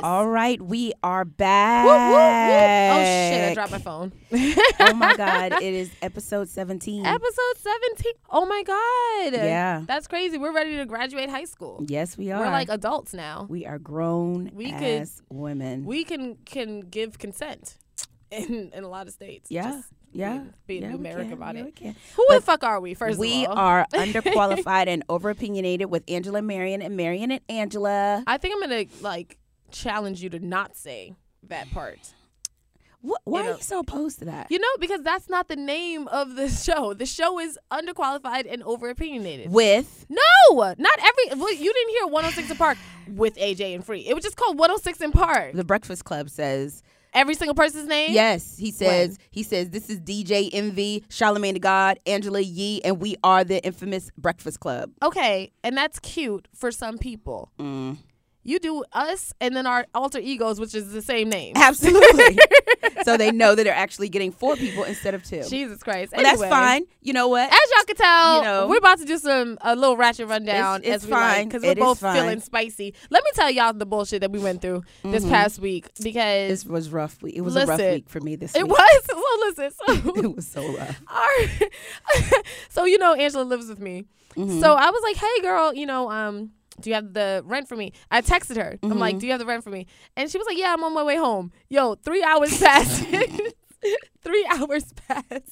All right, we are back. whoop, whoop. Oh shit! I dropped my phone. oh my God, it is episode 17. Episode seventeen. Oh my god. Yeah. That's crazy. We're ready to graduate high school. yes, we are. We're like adults now. we are grown We could- women. We can can give consent in in a lot of states. yeah, Just yeah. being, being yeah, numeric can, about yeah, it. Who the fuck are we? First we of all, are underqualified and overopinionated with Angela Marion and Marion and Angela. I think I'm gonna like challenge you to not say that part. Wh- why know- are you so opposed to that? You know, because that's not the name of the show. The show is underqualified and overopinionated. with No, not every. Well, you didn't hear 106 & Park with AJ and Free. It was just called 106 & Park. the Breakfast Club says Every single person's name. yes. He says When? he says this is DJ Envy, Charlemagne the God, Angela Yee, and we are the infamous Breakfast Club. Okay, and that's cute for some people. Mm. You do us and then our alter egos, which is the same name. Absolutely. so they know that they're actually getting four people instead of two. Jesus Christ. Well, that's fine. You know what? As y'all can tell, You know. we're about to do some a little ratchet rundown It's- it's as we fine. because we're It is both feeling spicy. Let me tell y'all the bullshit that we went through this Mhm. past week because This was rough. week. It was a rough week for me this it week. was. Well, listen. So, it was so rough. our, so you know, Angela lives with me. Mhm. So I was like, "Hey, girl, you know, um, do you have the rent for me?" I texted her. I'm like, Mhm. "Do you have the rent for me?" And she was like, "Yeah, I'm on my way home." Yo, three hours passed. three hours passed, and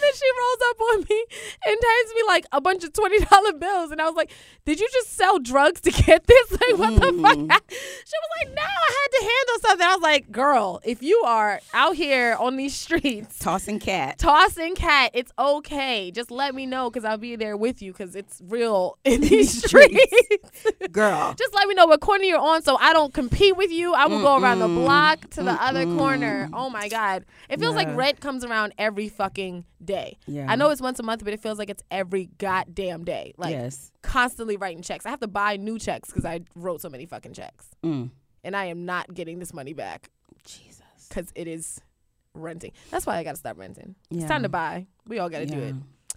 then she rolls up on me and hands me like a bunch of twenty dollar bills, and I was like, "Did you just sell drugs to get this? Like, what the Mm. fuck?" She was like, "No, I had to handle something." I was like, "Girl, if you are out here on these streets." Tossing cat. tossing cat it's okay just let me know because i'll be there with you because it's real in these streets Girl. just let me know what corner you're on so i don't compete with you i will go around the Mm-mm. block to the other corner oh my god it feels like rent comes around every fucking day. Yeah. i know it's once a month but it feels like it's every goddamn day. Like yes. constantly writing checks. I have to buy new checks because i wrote so many fucking checks. Mm. and i am not getting this money back. Jesus. because it is renting. That's why i gotta stop renting. Yeah. it's time to buy. We all gotta do it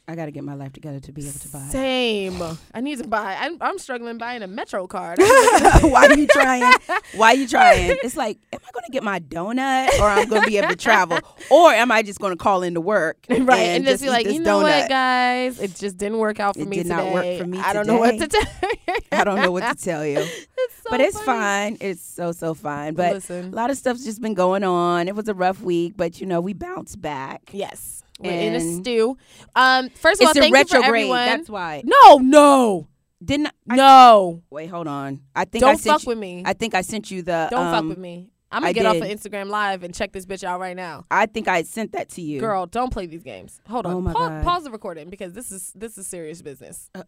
I got to get my life together to be able to buy. Same. I need to buy. I'm, I'm struggling buying a Metro card. Why are you trying? Why are you trying? It's like, am I going to get my donut or I'm going to be able to travel? Or am I just going to call into work? right, and, just, be like, this you know donut? what, guys, it just didn't work out for me. It me did today. not work for me I don't know what to tell. you. I don't know what to tell you. It's so but it's funny. fine. It's so, so fine. But Listen, a lot of stuff's just been going on. It was a rough week, but you know, we bounced back. yes, we're in a stew. Um, first of all, thank you for retrograde. everyone. That's why. no, no, Didn't I, no. wait? Hold on. I think Don't sent fuck you, with me. I think I sent you the. don't fuck um, with me. I'm gonna I get off of. Instagram Live and check this bitch out right now. I think I sent that to you. Girl, don't play these games. Hold on. Oh my Pa- God. pause the recording because this is this is serious business. Uh.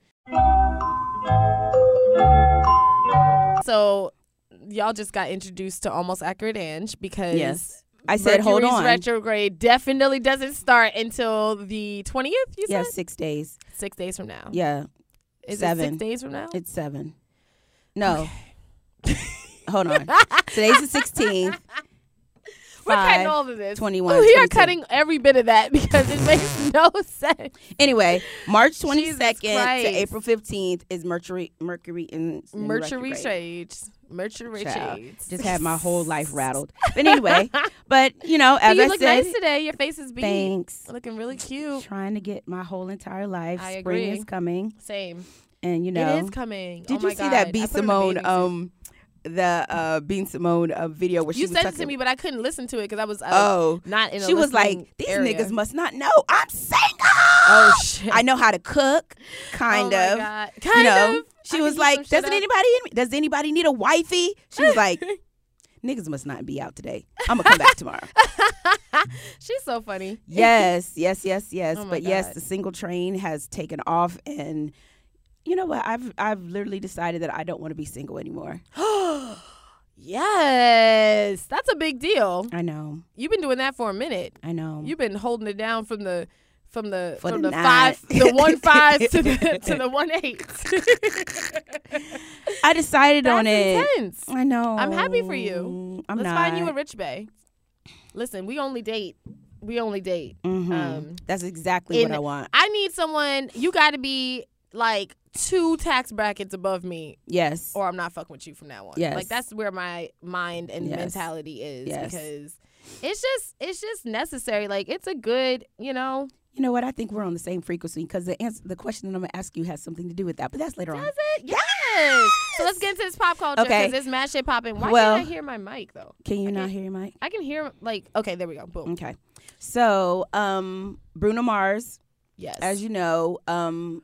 So y'all just got introduced to almost accurate Ange because Yes. I said, hold on. retrograde definitely doesn't start until the twentieth. You yeah, said six days. six days from now. Yeah, is it six days from now? it's seven. No. hold on. Today's the sixteenth. We're cutting all of this. 21, we are cutting every bit of that because it makes no sense. Anyway, March twenty Jesus second Christ. to April fifteenth is Mercury Mercury in, in Mercury shades. Mercury shades. Just had my whole life rattled. But anyway, but you know, as you I look said, nice today. Your face is beat. thanks. Looking really cute. Trying to get my whole entire life. I Spring agree. is coming, Same. and you know, it is coming. Did oh you see God. that B I put it in a Simone um the uh B. Simone uh, video where she You was sent it to me, but I couldn't listen to it because I was uh, Oh, not in. A she was like, "These area. niggas must not know I'm single." Oh shit. I know how to cook, kind oh of. God. You Kind know, of. She can was like, doesn't anybody does anybody need a wifey?" She was like, "Niggas must not be out today. I'm gonna come back tomorrow." She's so funny. yes, yes, yes, yes. Oh but yes, the single train has taken off, and you know what? I've I've literally decided that I don't want to be single anymore. yes, that's a big deal. I know, You've been doing that for a minute. I know. You've been holding it down from the from the For from the the, five the one five to the to the one eight. I decided That's on it. intense. I know. I'm happy for you. I'm Let's not. find you a rich bay. Listen, we only date. We only date. Mhm. um, That's exactly what I want. I need someone. You got to be like two tax brackets above me, Yes. or I'm not fucking with you from now on. Yes. Like that's where my mind and Yes. mentality is Yes. because it's just it's just necessary. Like it's a good, you know. You know what? I think we're on the same frequency because the answer, the question that I'm gonna ask you has something to do with that. But that's later on. Does it? Yes. So let's get into this pop culture Okay. because there's mad shit popping. Why Well- can't I hear my mic though? Can you I not hear your mic? I can hear like okay, there we go. Boom. Okay. So, um, Bruno Mars, Yes. as you know, um,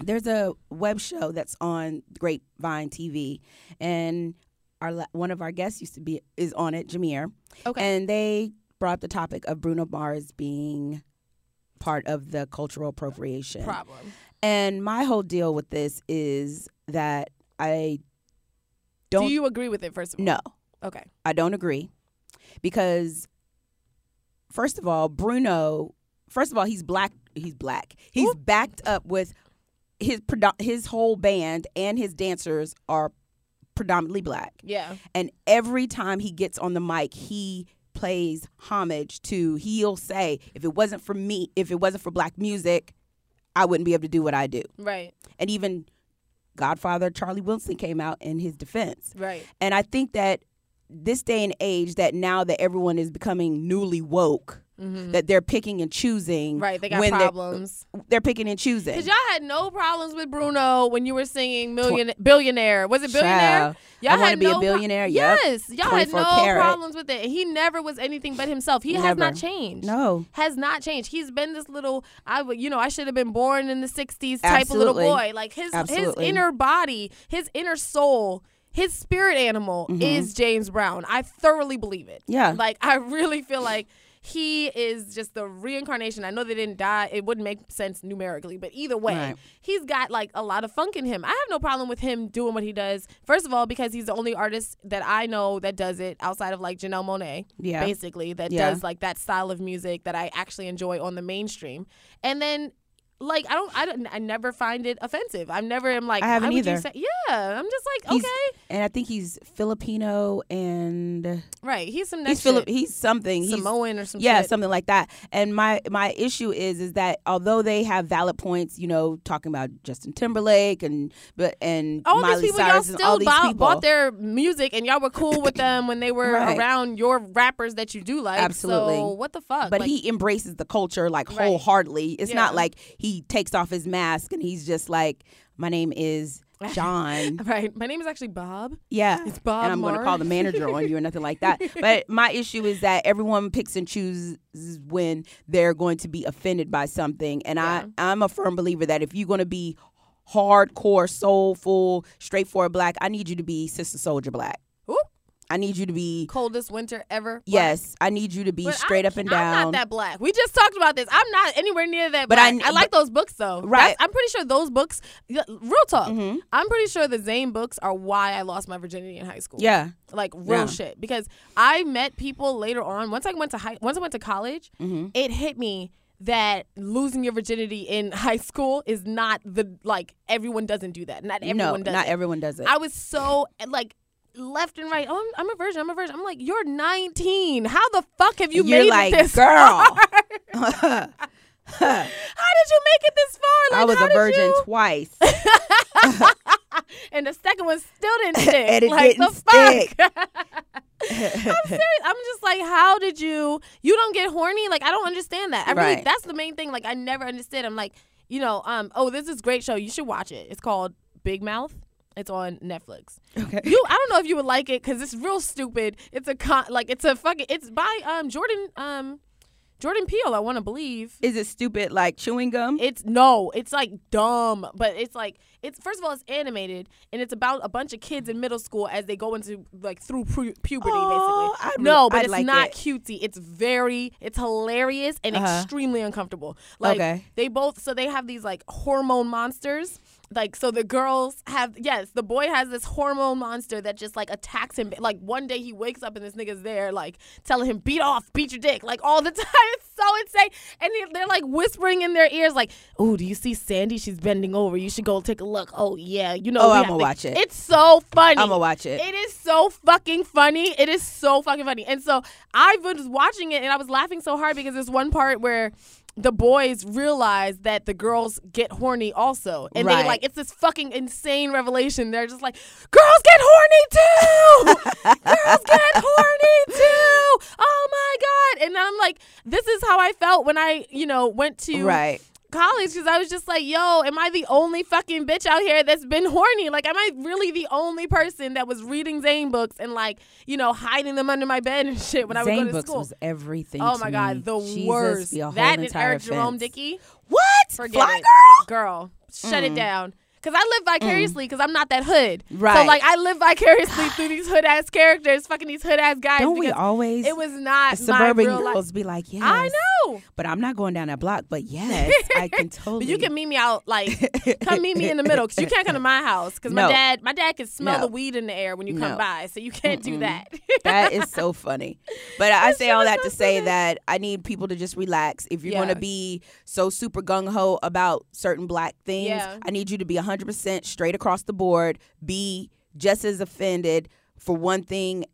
there's a web show that's on Grapevine TV, and our one of our guests used to be is on it, Jameer, okay. and they brought up the topic of Bruno Mars being part of the cultural appropriation. Problem. And my whole deal with this is that I don't Do you agree with it first of all? no. Okay. I don't agree because first of all, Bruno, first of all, he's black. He's black. He's backed up with his his whole band and his dancers are predominantly black. Yeah. And every time he gets on the mic, he plays homage to he'll say, if it wasn't for me, if it wasn't for black music, I wouldn't be able to do what I do. Right. And even Godfather Charlie Wilson came out in his defense. Right. And I think that this day and age, that now that everyone is becoming newly woke, Mm-hmm. that they're picking and choosing. Right. They got when they're- problems. They're, picking and choosing. Cause y'all had no problems with Bruno when you were singing million billionaire. Was it billionaire? Child, Y'all I had be a no pro- billionaire, yep. Yes, y'all had no karat. problems with it. He never was anything but himself. He has not changed. no. Has not changed. He's been this little. I would, you know, I should have been born in the '60s type of little boy. Like his his inner body, his inner soul, his spirit animal is James Brown. I thoroughly believe it. Mm-hmm. Yeah. Like I really feel like he is just the reincarnation. I know they didn't die. It wouldn't make sense numerically, but either way, Right. he's got like a lot of funk in him. I have no problem with him doing what he does. First of all, because he's the only artist that I know that does it outside of like Janelle Monáe, Yeah. basically, that Yeah. does like that style of music that I actually enjoy on the mainstream. And then like I don't, I don't, I never find it offensive. I never am like, I haven't why would you either. say- yeah, I'm just like, He's- okay, And I think he's Filipino and right. He's some he's shit. He's something. He's Samoan or some yeah, shit. something like that. And my my issue is is that although they have valid points, you know, talking about Justin Timberlake and but and all Miley these people y'all Cyrus and all still bought, people. bought their music and y'all were cool with them when they were Right. around your rappers that you do like. Absolutely. So what the fuck? but Like, he embraces the culture like Right. wholeheartedly. It's Yeah. not like he takes off his mask and he's just like, "My name is John." right. My name is actually Bob. Yeah, It's Bob and I'm going to call the manager on you or nothing like that. But my issue is that everyone picks and chooses when they're going to be offended by something, and Yeah. I I'm a firm believer that if you're going to be hardcore, soulful, straightforward black, I need you to be Sister Souljah black. I need you to be Coldest winter ever. Black. yes. I need you to be But straight I, up and down. I'm not that black. We just talked about this. I'm not anywhere near that. But black. I- I, like but- those books though. Right. That's- I'm pretty sure those books. Real talk. Mhm. I'm pretty sure the Zane books are why I lost my virginity in high school. Yeah. like real Yeah. shit. Because I met people later on. Once I went to high, once I went to college, Mm-hmm. it hit me that losing your virginity in high school is not the like everyone doesn't do that. Not everyone no, does. not it. everyone does it. I was so like left and right. Oh, I'm, I'm a virgin. I'm a virgin. I'm like, you're 19. How the fuck have you You're made like, it this girl. far? How did you make it this far? Like, I was a virgin you- twice. and the second one still didn't stick. And it like didn't the fuck. stick. I'm serious. I'm just like, how did you? You don't get horny? Like I don't understand that. I really. Right. That's the main thing. Like I never understood. I'm like, you know, um, oh, this is a great show. You should watch it. It's called Big Mouth. It's on Netflix. Okay. You, I don't know if you would like it because it's real stupid. It's a con, like it's a fucking. It's by um Jordan um Jordan Peele. I want to believe. Is it stupid like chewing gum? It's no, it's like dumb, but it's like it's first of all it's animated and it's about a bunch of kids in middle school as they go into like through pu- puberty Oh, basically. I'd- no, but I'd it's like not it. cutesy. It's very it's hilarious and Uh-huh. extremely uncomfortable. Like Okay. they both so they have these like hormone monsters. Like so the girls have yes, the boy has this hormone monster that just like attacks him. Like one day he wakes up and this nigga's there like telling him beat off, beat your dick, like all the time. It's so insane. And they- they're like whispering in their ears like, "Oh, do you see Sandy? She's bending over. You should go take a look." Oh yeah, you know. Oh, I'ma have to-" watch it. It's so funny. I'm gonna watch it. It is so fucking funny. It is so fucking funny. And so I was watching it and I was laughing so hard because there's one part where the boys realize that the girls get horny also, and Right. they like it's this fucking insane revelation. They're just like, girls get horny too, girls get horny too. Oh my god! And I'm like, this is how I felt when I, you know, went to Right. College because I was just like, yo, am I the only fucking bitch out here that's been horny? Like, am I really the only person that was reading Zane books and like, you know, hiding them under my bed and shit when I would Zane go to books school? was everything. oh my me. god, the Jesus, worst. the That and entire Eric Jerome. Dickey. What? Forget Fly it. girl? Girl, shut it mm. down. Cause I live mm. vicariously because I'm not that hood. Right. So like I live vicariously through these hood ass characters, fucking these hood ass guys. Don't we always? It was not suburban girls life. be like, yes. I know. But I'm not going down that block. But yes, I can totally. But you can meet me out, like, come meet me in the middle, because you can't come to my house, because my dad, my dad can smell No. the weed in the air when you come No. by, so you can't do that. that is so funny. But I say all that so to say funny. that I need people to just relax. If you're Yeah. going to be so super gung ho about certain black things, Yeah. I need you to be 100% straight across the board. Be just as offended for one thing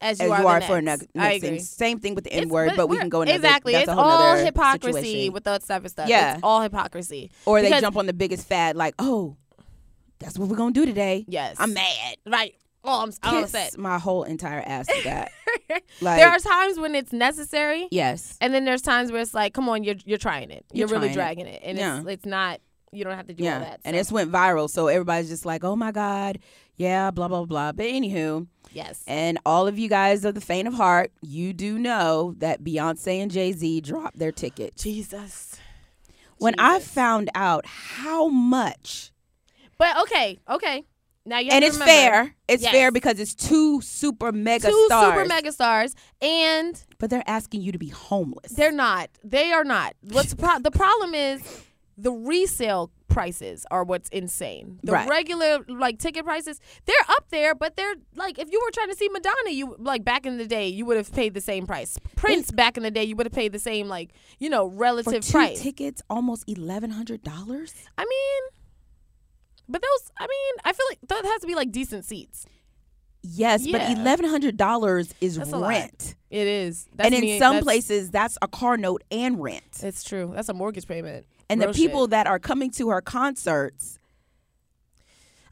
As as you are, you are for another I next agree. thing. Same thing with the N word, but we we're- can go into exactly. That's it's all hypocrisy situation. with that type of stuff. Yeah. it's all hypocrisy. Or they jump on the biggest fad, like, oh, that's what we're gonna do today. Yes, I'm mad. Right. Oh, I'm, I'm upset. my whole entire ass to that. like, there are times when it's necessary, yes, and then there's times where it's like, come on, you're you're trying it. You're, You're really dragging it, and Yeah. it's it's not. You don't have to do all that. and so, it's went viral, so everybody's just like, oh my god, yeah, blah blah blah. But anywho, yes. and all of you guys of the faint of heart, you do know that Beyonce and Jay Z dropped their tickets. Jesus. When I found out how much, But okay, okay. Now you and it's remember, fair, it's Yes. fair because it's two super mega Two stars, super mega stars, and but they're asking you to be homeless. they're not. They are not. What's the, pro- the problem is the resale prices are what's insane. The Right. regular like ticket prices, they're up there, but they're like if you were trying to see Madonna, you like back in the day, you would have paid the same price. Prince back in the day, you would have paid the same like you know for relative two price. tickets, almost eleven hundred dollars. I mean, but those, I mean, I feel like that has to be like decent seats. Yes, Yeah. but eleven hundred dollars is That's rent, It is, That's and in me- some that's- places that's a car note and rent. it's true. That's a mortgage payment. And Real the people shit. that are coming to her concerts,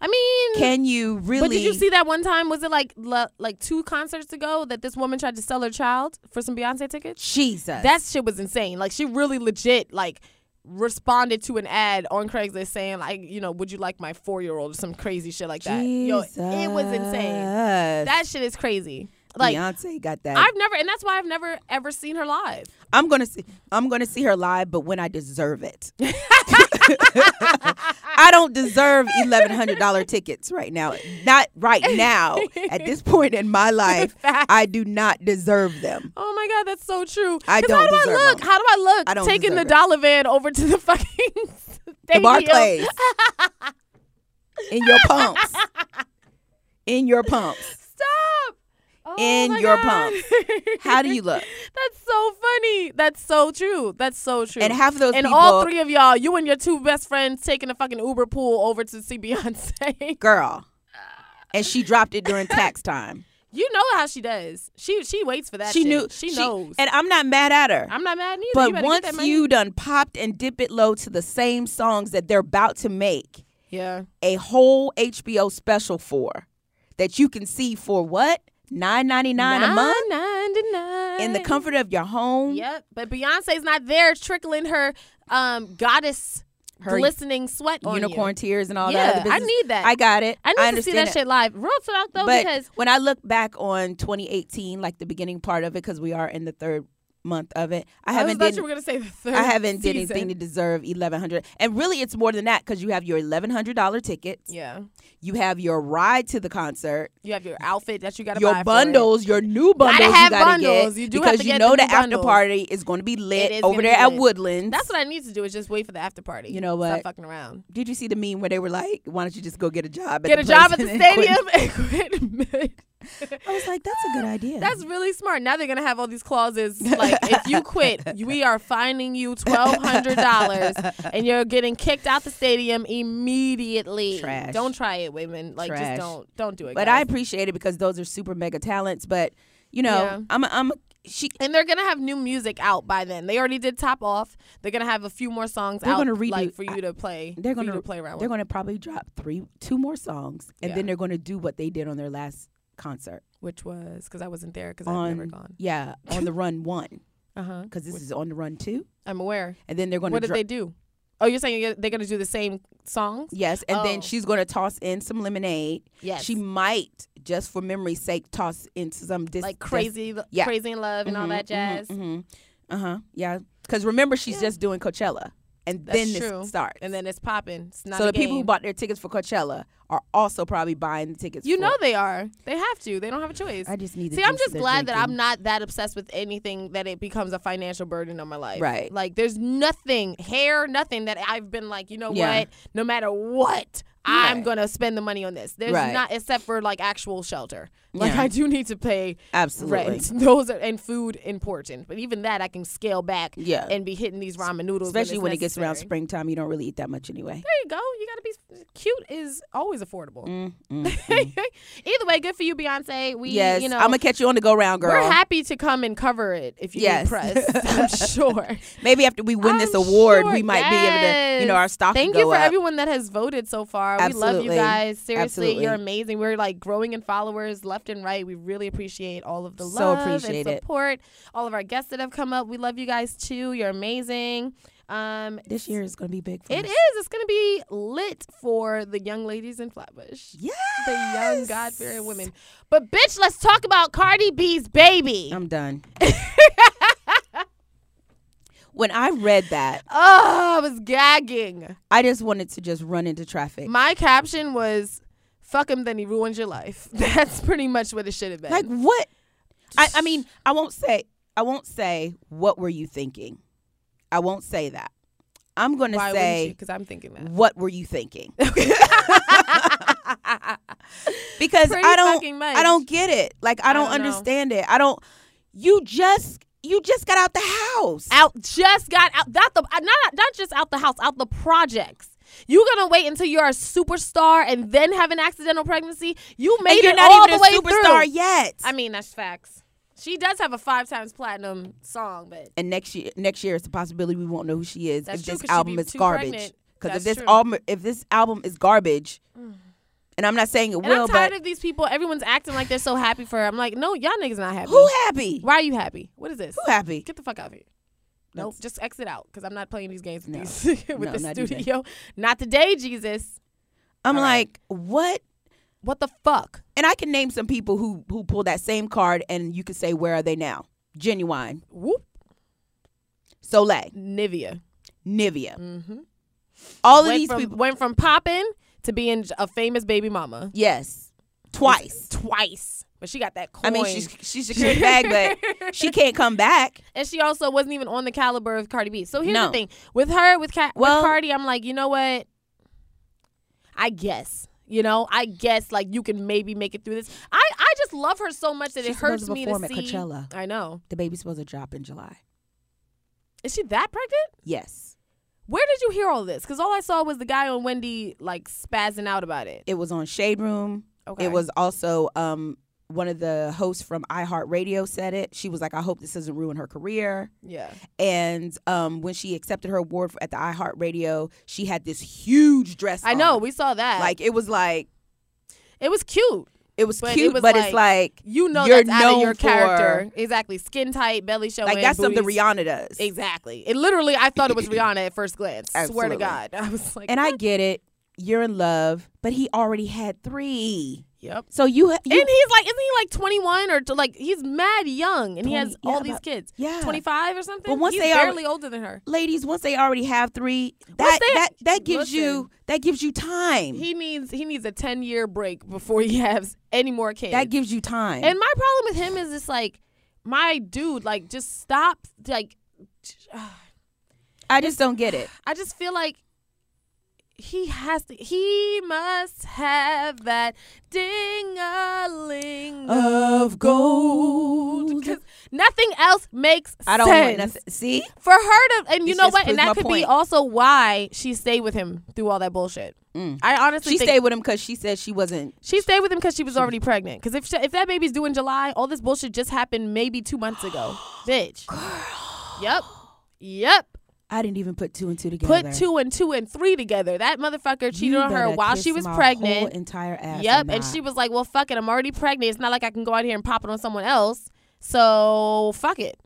I mean, can you really? But did you see that one time? Was it like like two concerts ago that this woman tried to sell her child for some Beyonce tickets? Jesus, That shit was insane. Like she really legit like responded to an ad on Craigslist saying like you know would you like my four year old or some crazy shit like that. Yo, it was insane. That shit is crazy. Like Beyonce got that. I've never, and that's why I've never ever seen her live. I'm gonna see. I'm gonna see her live, but when I deserve it. I don't deserve eleven hundred dollar tickets right now. Not right now. At this point in my life, I do not deserve them. Oh my god, that's so true. I don't How do I look? them. How do I look? I don't taking the it. dollar van over to the fucking The. Barclays. In your pumps. In your pumps. Stop. Oh In your God. pumps. How do you look? That's so funny. That's so true. That's so true. And half of those and people, all three of y'all, you and your two best friends, taking a fucking Uber pool over to see Beyonce. girl. And she dropped it during tax time. you know how she does. She she waits for that. she shit. knew. She, knows. And I'm not mad at her. I'm not mad neither. But you once you done popped and dip it low to the same songs that they're about to make yeah, a whole HBO special for, that you can see for what nine ninety nine a month $9.99. in the comfort of your home. Yep, but Beyonce's not there trickling her um goddess Her glistening sweat on unicorn tears and all Yeah, that. Other I need that. I got it. I need to see that it. shit live. Real talk though, But because when I look back on 2018, like the beginning part of it, because we are in the third month of it, I I, haven't thought did you were gonna say the third. I haven't did anything to deserve 1100 and really it's more than that because you have your $1100 tickets Yeah, you have your ride to the concert you have your outfit that you gotta your buy it. bundles your new bundles Gotta you have gotta bundles. get You do because you know the the, after party is going to be lit over there at lit. woodlands That's what I need to do is just wait for the after party. You know what? Stop fucking around. did you see the meme where they were like why don't you just go get a job Get the a job at the stadium and quit. I was like that's a good idea That's really smart. Now they're gonna have all these clauses like if you quit, we are fining you twelve hundred dollars and you're getting kicked out the stadium immediately. Trash. Don't try it, women. Like Trash. just don't don't do it. but i appreciate it because those are super mega talents but you know Yeah. i'm i'm she And they're gonna have new music out by then. They already did top off. They're gonna have a few more songs They're out, gonna redo- like for you to play. they're gonna- to play around. they're with. going to probably drop three two more songs and Yeah. then they're going to do what they did on their last concert Which was because I wasn't there because I've never gone. yeah on the run one Uh huh. because this is on the run two I'm aware. and then they're going to. What to did they do? Oh, you're saying they're gonna do the same songs? yes and Oh. then she's going to toss in some lemonade Yes. she might just for memory's sake toss in some dis- like dis- crazy, yeah. crazy in love and all Mhm, that jazz. mhm, mhm. uh-huh yeah because remember she's Yeah. just doing Coachella and That's then true. this starts And then it's popping. It's not so the people who bought their tickets for Coachella are also probably buying the tickets You for- know they are. They have to. They don't have a choice. I just need to See, I'm just glad that. I'm not that obsessed with anything that it becomes a financial burden on my life. Right. Like there's nothing, hair, nothing that I've been like, you know Yeah. what? No matter what, I'm gonna spend the money on this. There's Right. not except for like actual shelter. Like Yeah. I do need to pay absolutely rent. Those are and food important. But even that I can scale back yeah and be hitting these ramen noodles. especially when, when it gets around springtime you don't really eat that much anyway There you go. You gotta be cute is always affordable. Mm, mm, mm. Either way, good for you, Beyonce. We yes you know i'm gonna catch you on the go round girl We're happy to come and cover it if you Yes. press. I'm sure. maybe after we win this I'm award sure, we might be able to you know our stock Thank you for up. everyone that has voted so far. We love you guys. Seriously, Absolutely. you're amazing. We're like growing in followers left and right. We really appreciate all of the So love appreciate and it. support. All of our guests that have come up. We love you guys too. You're amazing. Um, this year is gonna be big for it us. is. It's gonna be lit for the young ladies in Flatbush. yes The young God fearing women. But bitch, let's talk about Cardi B's baby. i'm done when i read that oh, I was gagging. i just wanted to just run into traffic My caption was, "Fuck him, then he ruins your life." That's pretty much what it should have been. like what I, I mean i won't say i won't say what were you thinking i won't say that i'm gonna Why say Because I'm thinking that. what were you thinking because Pretty I don't. I don't get it. Like I I don't, don't know. understand it. I don't you just you just got out the house. out just got out not the not not just out the house out the projects you gonna wait until you're a superstar and then have an accidental pregnancy you made you're it not all even the way a superstar through. yet. i mean that's facts she does have a five times platinum song but and next year next year it's a possibility we won't know who she is if true, this album is garbage. Because if this album if this album is garbage and I'm not saying it and will, i'm tired of these people everyone's acting like they're so happy for her i'm like no y'all niggas not happy who happy? why are you happy what is this Who happy? get the fuck out of here Nope, That's- just exit out because I'm not playing these games with, No. these, with No, the not studio. Not today, Jesus. I'm All right. like, what? What the fuck? And I can name some people who who pull that same card and you could say where are they now? Ginuwine, Whoop. Solé, Nivea. Nivea. Mm-hmm. All of these from, people went from popping to being a famous baby mama Yes. Twice. twice. But she got that coin. I mean, she's she's secured bag, but she can't come back. and she also wasn't even on the caliber of Cardi B. So here's No. the thing with her, with, Ca- Well- with Cardi, I'm like, you know what? I guess. You know, I guess like you can maybe make it through this. I I just love her so much that it hurts to me to at see. Coachella. I know. The baby's supposed to drop in July. Is she that pregnant? Yes. Where did you hear all this? Because all I saw was the guy on Wendy like spazzing out about it. It was on Shade Room. Okay. It was also um one of the hosts from iHeartRadio said it. She was like, I hope this doesn't ruin her career. yeah. And um, when she accepted her award for, at the iHeartRadio, she had this huge dress. I know. We saw that. like it was like it was cute. it was But it cute, was but like, it's like You know You're that's out of known your for- character. Exactly. Skin tight, belly showing. like that's something. Rihanna does. Exactly. It literally, I thought it was Rihanna at first glance. Swear to God, I was like, And I get it. You're in love, but he already had three. Yep. So you, you And he's like, isn't he like 21 or to like he's mad young and he has yeah, all these about- kids. yeah. 25 or something. But once he's they are- barely older than her. ladies, once they already have three, that they- that that gives Listen. you that gives you time. He needs he needs a 10 year break before he has any more kids. that gives you time. and my problem with him is it's like, my dude, like just stop. Like, I just don't get it. I just feel like he has to. He must have that ding a ling Of gold. because nothing else makes I don't want sense. nothing. See, for her to. And you This know what? And that could be also why she stayed with him through all that bullshit. Mm. I honestly She stayed with him because she said she wasn't. she stayed with him because she was already pregnant. Because if she, if that baby's due in July, all this bullshit just happened maybe two months ago, bitch. Girl. Yep, yep. I didn't even put two and two together. Put two and two and three together. That motherfucker cheated You on her while she was pregnant. entire ass. Yep, and she was like, "Well, fuck it. I'm already pregnant. It's not like I can go out here and pop it on someone else. So fuck it."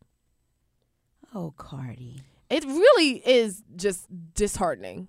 Oh, Cardi. It really is just disheartening.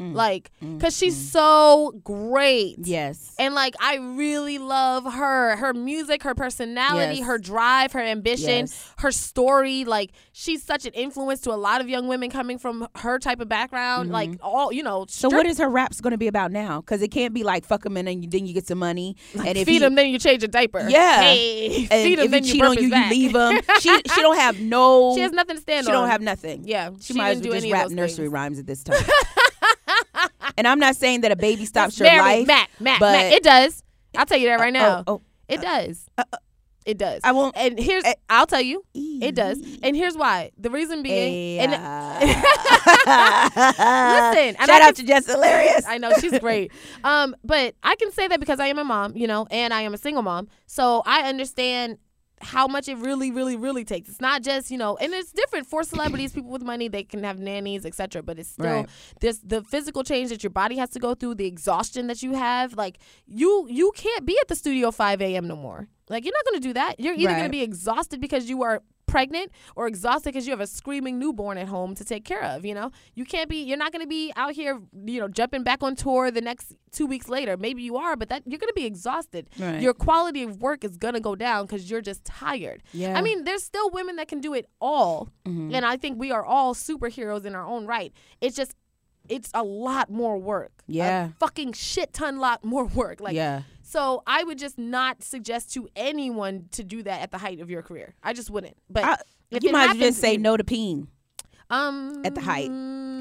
Mm, Like, mm, cause she's mm. so great. Yes. And like I really love her, her music, her personality, Yes. her drive, her ambition, Yes. her story. Like she's such an influence to a lot of young women coming from her type of background. Like all you know, Mm-hmm. So what is her raps going to be about now? Because it can't be like fuck him and then you, then you get some money. and if feed he, them, then you change a diaper. Yeah. hey, and feed if them, then you cheat on you, back. you leave him. she she don't have no. she has nothing to stand she on. She don't have nothing. Yeah, She, might as well just any rap nursery things. rhymes at this time. and I'm not saying that a baby stops your life. Matt, Matt, but- Matt. It does. I'll tell you that right uh, now. Oh, oh, it uh, does. Uh, it does. I won't. and here's, eh, I'll tell you, it does. And here's why. The reason being, eh, and Listen, shout out to Jess Hilarious. I know she's great. Um, but I can say that because I am a mom, you know, and I am a single mom. So I understand how much it really, really, really takes. It's not just, you know, and it's different for celebrities, people with money, they can have nannies, etc. But it's still Right. this the physical change that your body has to go through, the exhaustion that you have. Like you you can't be at the studio five AM no more. Like you're not gonna do that. You're either gonna be exhausted because you are pregnant or exhausted because you have a screaming newborn at home to take care of you know you can't be you're not going to be out here you know jumping back on tour the next two weeks later maybe you are but that you're going to be exhausted Right. your quality of work is going to go down because you're just tired Yeah. i mean there's still women that can do it all Mhm. and i think we are all superheroes in our own right it's just it's a lot more work A Yeah. fucking shit ton lot more work like yeah. So I would just not suggest to anyone to do that at the height of your career. I just wouldn't. But I- if you might happens, just say no to peeing. um at the height.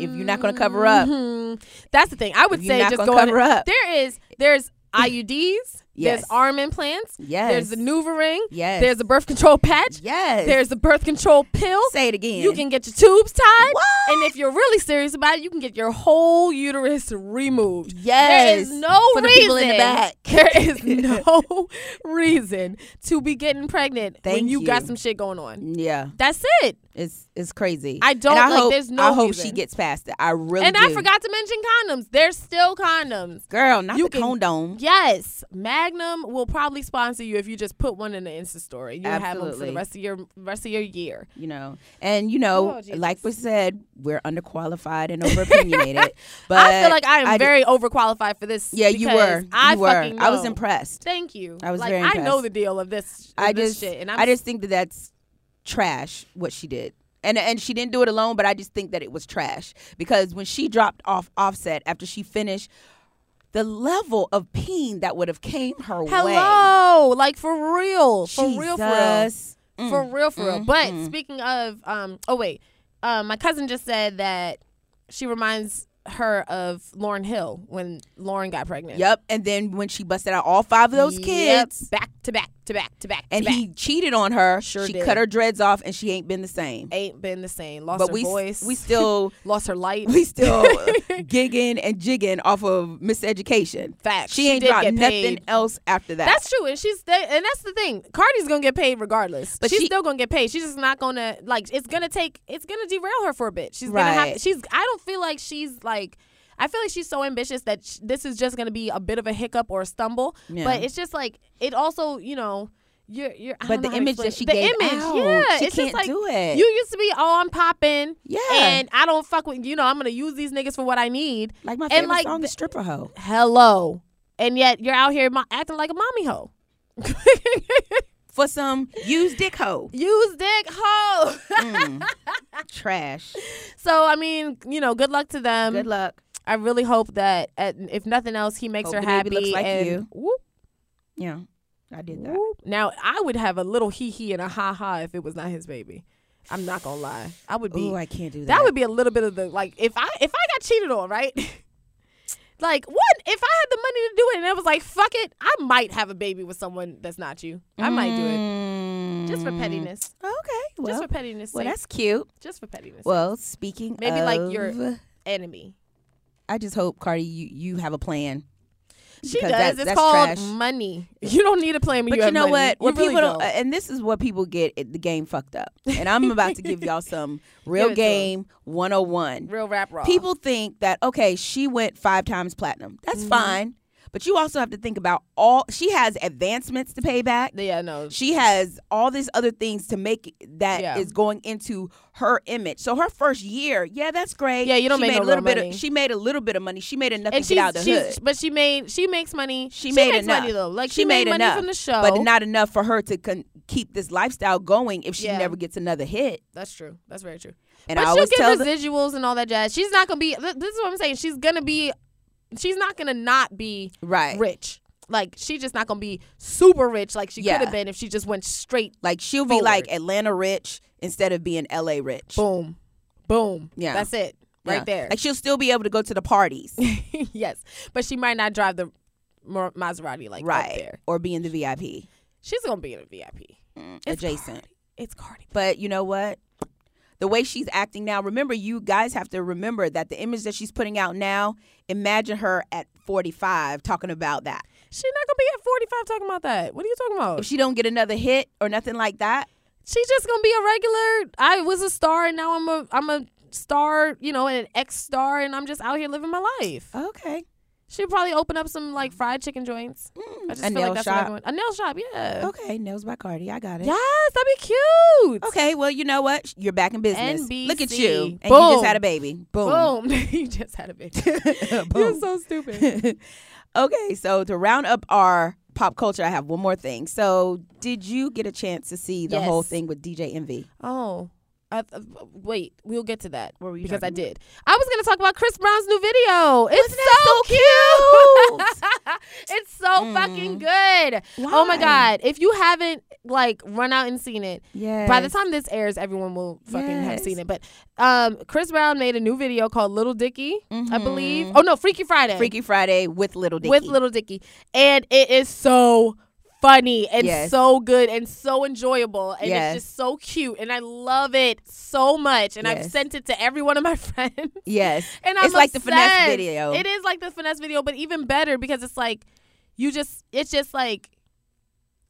If you're not gonna cover up. mhm. that's the thing. I would If you're say not just go cover up. There is there's IUDs. Yes. There's arm implants. Yes. There's the NuvaRing. Yes. There's a birth control patch. Yes. There's the birth control pill. say it again. You can get your tubes tied. What? And if you're really serious about it, you can get your whole uterus removed. Yes. is no For the reason. people in the back. There is no reason to be getting pregnant when Thank you, got some shit going on. Yeah. That's it. It's it's crazy. I don't And I like- hope, there's no I hope reason. she gets past it. I really and I forgot to mention condoms. There's still condoms. Girl, not You the can- condom. Yes, Magnum will probably sponsor you if you just put one in the Insta story. You'll have them for the Absolutely. rest of your rest of your year. You know, and you know, Oh, like we said, we're underqualified and overopinionated. But I feel like I am I very overqualified for this. Yeah, you were. I you were. fucking I was impressed. Thank you. I was like, very I know the deal of this. I of this just, shit, and I'm I just think that that's trash what she did. And and she didn't do it alone, but I just think that it was trash because when she dropped off Offset after she finished, the level of pain that would have came her way. hello, like for real, for real, for real. Jesus. Mm, for real, for real. mm, But mm. speaking of, um, oh wait, um, my cousin just said that she reminds her of Lauryn Hill when Lauryn got pregnant. Yep. And then when she busted out all five of those Yep, kids, back to back to back to back, and to back. he cheated on her, Sure she did. cut her dreads off, and she ain't been the same. ain't been the same. Lost But her we voice. we still lost her light. we still gigging and jigging off of Miseducation. Facts. She ain't did dropped get nothing else after that. That's true, and she's and that's the thing. Cardi's gonna get paid regardless. But she's she- still gonna get paid. She's just not gonna like. It's gonna take. It's gonna derail her for a bit. She's gonna have. Right. She's. I don't feel like she's like. I feel like she's so ambitious that sh- this is just gonna be a bit of a hiccup or a stumble. Yeah. But it's just like it also, you know. You're, you're, I But the to image that she it. gave the image, out, yeah, she it's can't just like do it. you used to be, oh, I'm popping, yeah. and I don't fuck with, you know, I'm gonna use these niggas for what I need. like my and like song the- Stripper Hoe. Hello, and yet you're out here mo- acting like a mommy hoe. For some used dick hoe. Use dick hoe. Mm. Trash. so I mean, you know, good luck to them. Good luck. I really hope that, at, if nothing else, he makes Hope her happy. like and you. Whoop, Yeah. I did that. whoop. Now I would have a little hee hee and a ha ha if it was not his baby. I'm not gonna lie. I would be. Ooh, I can't do that. that would be a little bit of the like if I if I got cheated on, right? like what if I had the money to do it and I was like, fuck it, I might have a baby with someone that's not you. I might do it just for Mm. pettiness. Okay. Well, just for pettiness. well sake. that's cute. just for pettiness. sake. Well, speaking Maybe of, like your- enemy. I just hope Cardi, you you have a plan. She does. that- it's that's called trash. money. You don't need a plan when But you you, know money. what? You What really people don't, uh, and this is what people get it, the game fucked up. And I'm about to give y'all some real Give it to 'em. game 101. Real rap raw. People think that okay, she went five times platinum. That's Mm-hmm. fine, but you also have to think about all. She has advancements to pay back. Yeah, no. She has all these other things to make that is Yeah. going into her image. So her first year, yeah, that's great. Yeah, you don't she make made no a little bit. money. Of, she made a little bit of money. She made enough And to get out of the hood. but she made she makes money. She made makes enough. money though. Like she, she, made, money enough from the show. but not enough for her to con- keep this lifestyle going if she Yeah. never gets another hit. That's true. That's very true. And but I she'll get residuals and all that jazz. She's not gonna be. This is what I'm saying. She's gonna be. She's not gonna not be right, rich. Like she's just not gonna be super rich like she Yeah. could have been if she just went straight. like she'll be like Atlanta rich instead of being L.A. rich. Boom, boom. Yeah. that's it. Yeah. Right there. Like she'll still be able to go to the parties, yes, but she might not drive the Maserati like up right, there. or be in the VIP She's gonna be in a VIP. mm, adjacent. Cardi. It's Cardi. But you know what? The way she's acting now, remember, you guys have to remember that the image that she's putting out now, imagine her at 45 talking about that. She's not gonna be at 45 talking about that. What are you talking about? If she don't get another hit or nothing like that, She's just gonna be a regular. I was a star and now I'm a I'm a star, you know, an ex star, and I'm just out here living my life. okay. She'll probably open up some like fried chicken joints. Mm. I just a feel nail like that's shop. what a nail shop. Yeah. Okay, Nails by Cardi. I got it. Yes, that'd be cute. Okay, well, you know what? You're back in business. Look at you. And you just had a baby. Boom. Boom. you just had a baby. You're so stupid. okay, so to round up our pop culture, I have one more thing. So, did you get a chance to see the whole thing with DJ Envy? Oh. I, uh, wait, we'll get to that What were you because I did. I was going to talk about Chris Brown's new video. It's Wasn't so cute. it's so fucking good. Why? Oh my god! If you haven't like run out and seen it, Yeah. by the time this airs, everyone will fucking have seen it. But um, Chris Brown made a new video called Little Dicky, I believe. Oh no, Freaky Friday. Freaky Friday with Little Dicky. with Little Dicky, and it is so funny and Yes. so good and so enjoyable and Yes. it's just so cute and I love it so much and I've sent it to every one of my friends Yes. and I'm it's like the finesse video. It is like the finesse video, but even better because it's like you just it's just like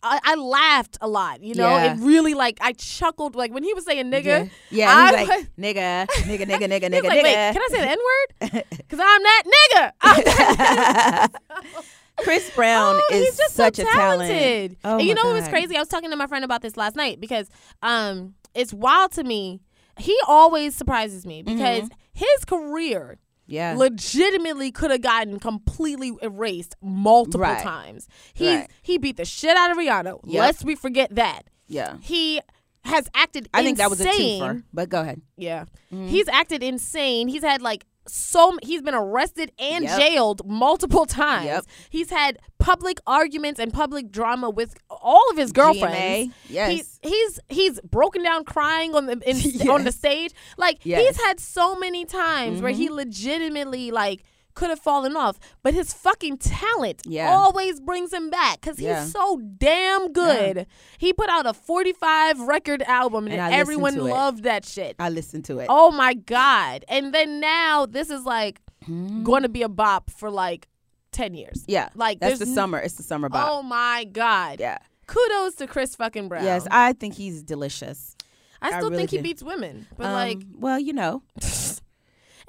I, I laughed a lot, you know. Yeah. It really like I chuckled like when he was saying nigga. Yeah, yeah I he's like, was- nigga, nigga, nigga, nigga, He nigga, was wait, nigga. can I say the N word? Because I'm that nigga. I'm that Chris Brown oh, is he's just such so a talent. talented. Oh and you know what was crazy? I was talking to my friend about this last night because um it's wild to me. He always surprises me because Mm-hmm. his career Yeah. legitimately could have gotten completely erased multiple Right. times. He's Right. he beat the shit out of Rihanna. Yep. Lest we forget that. yeah. He has acted I think that was a twofer, but go ahead. Yeah. Mm-hmm. He's acted insane. He's had like so he's been arrested and Yep. jailed multiple times. Yep. He's had public arguments and public drama with all of his girlfriends. GMA, yes. He's he's he's broken down crying on the in, on the stage. Like Yes. Mm-hmm. he's had so many times where he legitimately like could have fallen off, but his fucking talent Yeah. always brings him back because Yeah. he's so damn good. He put out a 45 record album and, And everyone loved that shit. I listened to it. Oh my god! And then now this is like Mhm. going to be a bop for like 10 years. Yeah. Like That's the n- summer. It's the summer bop. Oh my god! Yeah. Kudos to Chris fucking Brown. Yes, I think he's delicious. I I still really think he do. beats women, but Um, like, well, you know,